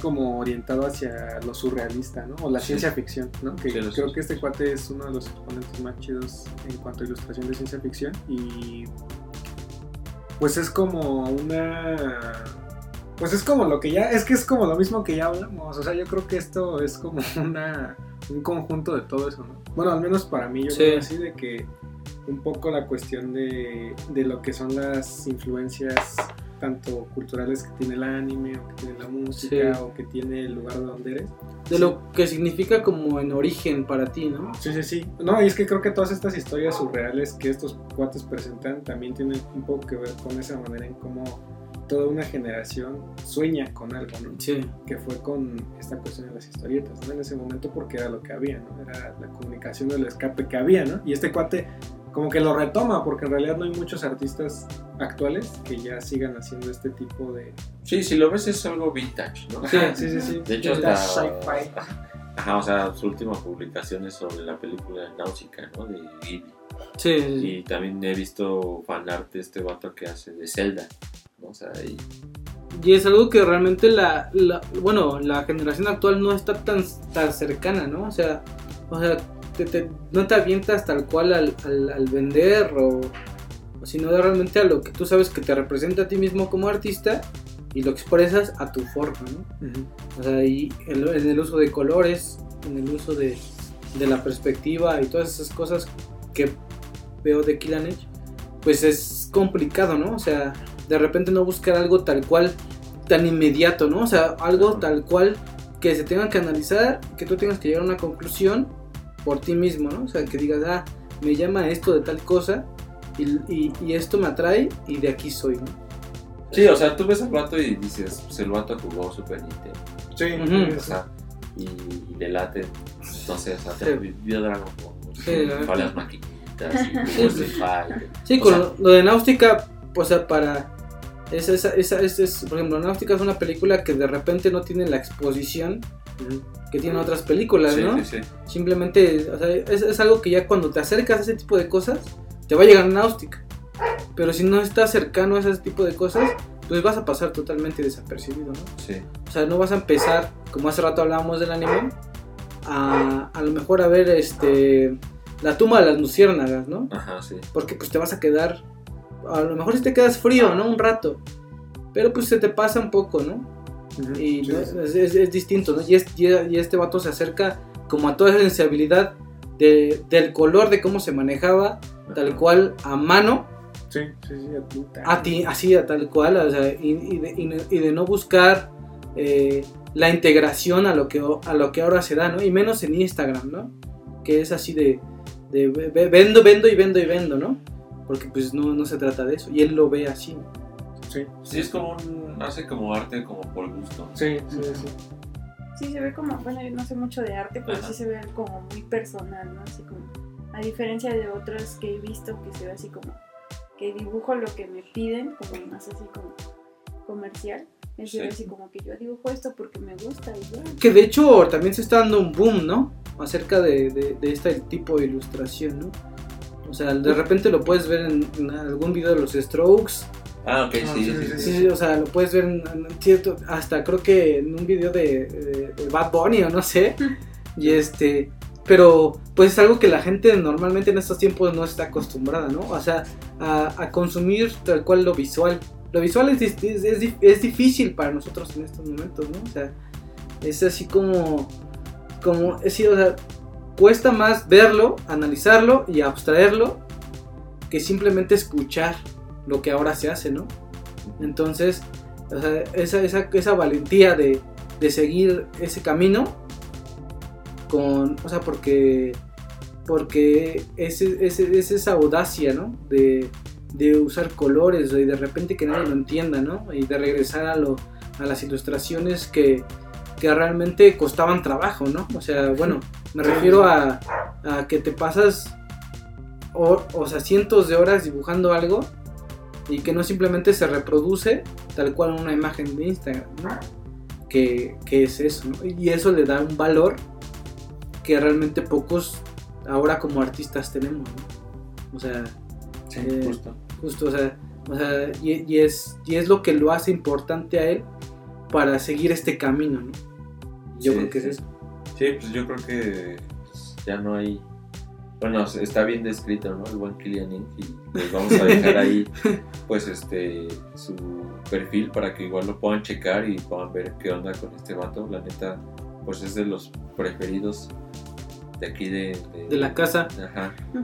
como orientado hacia lo surrealista, ¿no? O la Sí. ciencia ficción, ¿no? Que Sí, creo sé. que este cuate es uno de los exponentes más chidos en cuanto a ilustración de ciencia ficción y pues es como una pues es como lo que ya es que es como lo mismo que ya hablamos, o sea, yo creo que esto es como [LAUGHS] una un conjunto de todo eso, ¿no? Bueno, al menos para mí yo Sí. creo así de que un poco la cuestión de, de lo que son las influencias tanto culturales que tiene el anime o que tiene la música Sí. o que tiene el lugar de donde eres. De lo que significa como en origen para ti, ¿no? Sí, sí, sí. No, y es que creo que todas estas historias surreales que estos cuates presentan también tienen un poco que ver con esa manera en cómo toda una generación sueña con algo, ¿no? Sí. Que fue con esta cuestión de las historietas, ¿no? En ese momento porque era lo que había, ¿no? Era la comunicación del escape que había, ¿no? Y este cuate como que lo retoma porque en realidad no hay muchos artistas actuales que ya sigan haciendo este tipo de... sí si lo ves es algo vintage no Sí. Sí, sí, sí. De hecho, sci-fi. Ajá, o sea, su última publicación es sobre la película Náusica, ¿no? De Ghibli. Sí, sí, sí. Y también he visto fanart de este vato que hace de Zelda. O sea, y Y es algo que realmente la, la- bueno, la generación actual no está tan, tan cercana, ¿no? O sea, o sea te- te- no te avientas tal cual al, al- al vender o, o sino realmente a lo que tú sabes que te representa a ti mismo como artista y lo expresas a tu forma, ¿no? Ujú. O sea, y en, en el uso de colores, en el uso de, de la perspectiva y todas esas cosas que veo de Kill and Edge, pues es complicado, ¿no? O sea, de repente no buscar algo tal cual, tan inmediato, ¿no? O sea, algo tal cual que se tenga que analizar, que tú tengas que llegar a una conclusión por ti mismo, ¿no? O sea, que digas, ah, me llama esto de tal cosa y, y- y esto me atrae y de aquí soy, ¿no? Sí, o sea, tú ves al vato y dices, pues el vato jugó Super Nintendo. Sí. O sea, y, y le late, no sé, o sea, Sí. te vivió Dragon Ball, Sí, verdad. las maquinitas, y Sí, Fighter. Con sea, lo- lo de Náutica, o sea, para... Esa, esa, esa, esa es, por ejemplo, Náutica es una película que de repente no tiene la exposición que tienen otras películas, sí, ¿no? sí, sí. Simplemente, o sea, es, es algo que ya cuando te acercas a ese tipo de cosas, te va a llegar Náutica. Pero si no estás cercano a ese tipo de cosas, pues vas a pasar totalmente desapercibido, ¿no? sí. O sea, no vas a empezar, como hace rato hablábamos del anime, a, a lo mejor a ver este la tumba de las luciérnagas, ¿no? Ajá, sí. Porque pues te vas a quedar, a lo mejor si te quedas frío, ¿no? Un rato. Pero pues se te pasa un poco, ¿no? Y Sí, no, sí. es, es- es distinto, ¿no? Y, es- y- y este vato se acerca como a toda esa sensibilidad de- del color de cómo se manejaba, tal cual, a mano, Sí, sí, sí, a ti, así, a tal cual, o sea, y, y de, y no buscar eh, la integración a lo, que, a lo que ahora se da, ¿no? Y menos en Instagram, ¿no? Que es así de, de ve- ve- vendo, vendo y vendo y vendo, ¿no? Porque pues no, no se trata de eso, y él lo ve así. Sí, Sí, es como un, hace como arte como por gusto. sí, sí, sí. Sí, se ve como, bueno, yo no sé mucho de arte, pero Ajá. sí se ve como muy personal, ¿no? Así como, a diferencia de otras que he visto que se ve así como, que dibujo lo que me piden, como más así como comercial. Él se ve Sí. así como que yo dibujo esto porque me gusta y ya. Que de hecho también se está dando un boom, ¿no? Acerca de, de- de este tipo de ilustración, ¿no? O sea, de repente lo puedes ver en, en algún video de los Strokes. Ah, ok, Ah, sí, sí, sí, sí, sí. Sí, sí, o sea, lo puedes ver en, en cierto, hasta creo que en un video de, de- de Bad Bunny o no sé. [LAUGHS] Y este, pero pues es algo que la gente normalmente en estos tiempos no está acostumbrada, ¿no? O sea, a, a consumir tal cual lo visual. Lo visual es, es, es di- es difícil para nosotros en estos momentos, ¿no? O sea, es así como, como, es decir, o sea, cuesta más verlo, analizarlo y abstraerlo que simplemente escuchar lo que ahora se hace, ¿no? Entonces, o sea, esa, esa, esa valentía de, de seguir ese camino con, o sea, porque, porque es, es, es esa audacia, ¿no? De, de usar colores y de repente que nadie lo entienda, ¿no? Y de regresar a, lo, a las ilustraciones que, que realmente costaban trabajo, ¿no? O sea, bueno, me refiero a, a que te pasas, o, o sea, cientos de horas dibujando algo y que no simplemente se reproduce tal cual una imagen de Instagram, ¿no? Que, que es eso, ¿no? Y eso le da un valor que realmente pocos ahora como artistas tenemos, ¿no? O sea, Sí, Eh, justo. justo, o sea, o sea y, y es, y es lo que lo hace importante a él para seguir este camino, ¿no? Yo Sí, creo que sí. es eso. Sí, pues yo creo que pues, ya no hay. Bueno, está bien descrito, ¿no? El buen Killian Inc. Y pues vamos a dejar ahí, [LAUGHS] pues, este, su perfil para que igual lo puedan checar y puedan ver qué onda con este vato. La neta, pues es de los preferidos de aquí de. De la casa, Ajá. [LAUGHS]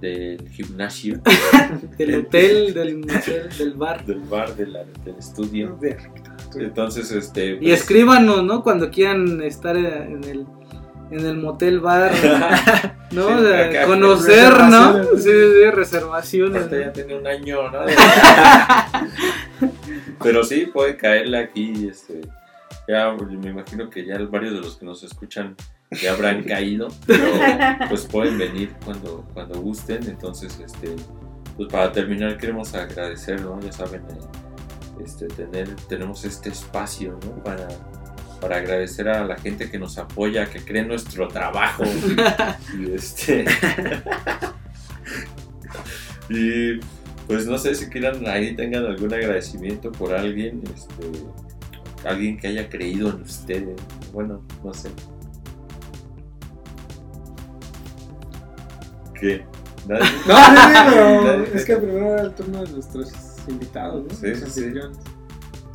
Del gimnasio, [LAUGHS] del hotel, del museo, del bar. del bar, de la- del estudio. Entonces, este. Y pues, escríbanos, ¿no? Cuando quieran estar en el, en el motel bar, [LAUGHS] ¿no? Sí, O sea, acá, conocer, ¿no? Sí, sí, reservaciones. Este ya tiene un año, ¿no? [LAUGHS] [LAUGHS] Pero sí, puede caerle aquí. Este, ya me imagino que ya varios de los que nos escuchan ya habrán caído, pero pues pueden venir cuando, cuando gusten. Entonces, este, pues para terminar queremos agradecer, ¿no? Ya saben, eh, este, tener, tenemos este espacio, ¿no? Para, para agradecer a la gente que nos apoya, que cree en nuestro trabajo. [LAUGHS] y este. [LAUGHS] y pues no sé si quieran ahí tengan algún agradecimiento por alguien, este, alguien que haya creído en ustedes. Bueno, no sé. ¿Qué? ¿Nadie? [LAUGHS] No, es que primero era el turno de nuestros invitados, ¿no? Sí.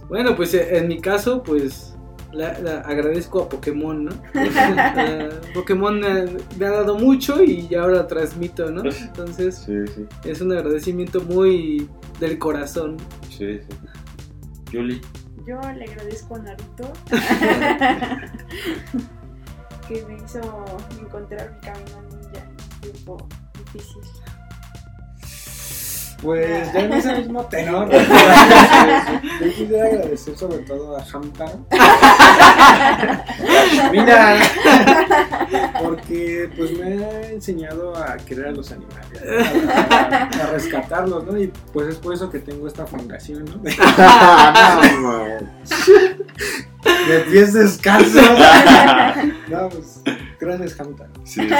Bueno, pues eh, en mi caso, pues la- la- agradezco a Pokémon, ¿no? [LAUGHS] Eh, Pokémon me, me ha dado mucho y ahora transmito, ¿no? Entonces Sí, sí, es un agradecimiento muy del corazón. sí, sí. Julie. Yo le agradezco a Naruto [LAUGHS] que me hizo encontrar mi camino ninja en un tiempo difícil. Pues ya en ese mismo tenor, [LAUGHS] yo quisiera agradecer sobre todo a Hamtaro. [LAUGHS] Mira, porque pues me ha enseñado a querer a los animales, a, a- a rescatarlos, ¿no? Y pues es por eso que tengo esta fundación, ¿no? De, [LAUGHS] de pies descalzos. No, pues gracias Hamtaro. Sí, sí.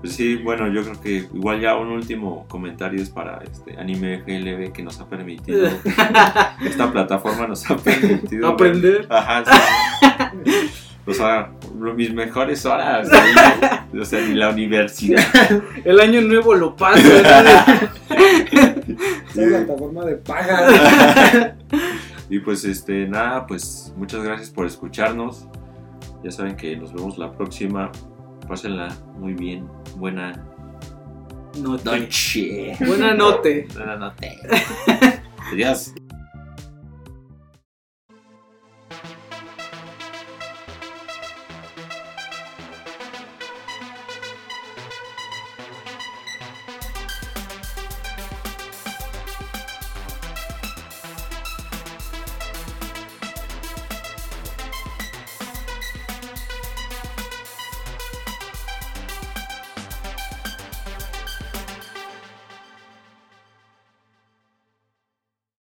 Pues sí, bueno, yo creo que igual ya un último comentario es para este anime FLB que nos ha permitido, [LAUGHS] esta plataforma nos ha permitido Aprender. Ajá, sí. [LAUGHS] O sea, mis mejores horas, ahí, o sea, ni la universidad. [LAUGHS] El año nuevo lo pasa. ¿no? Esta plataforma de paga. Y pues este, nada, pues muchas gracias por escucharnos. Ya saben que nos vemos la próxima. Pásenla muy bien. Buena noche. Buena noche. Buena noche. [LAUGHS] Adiós.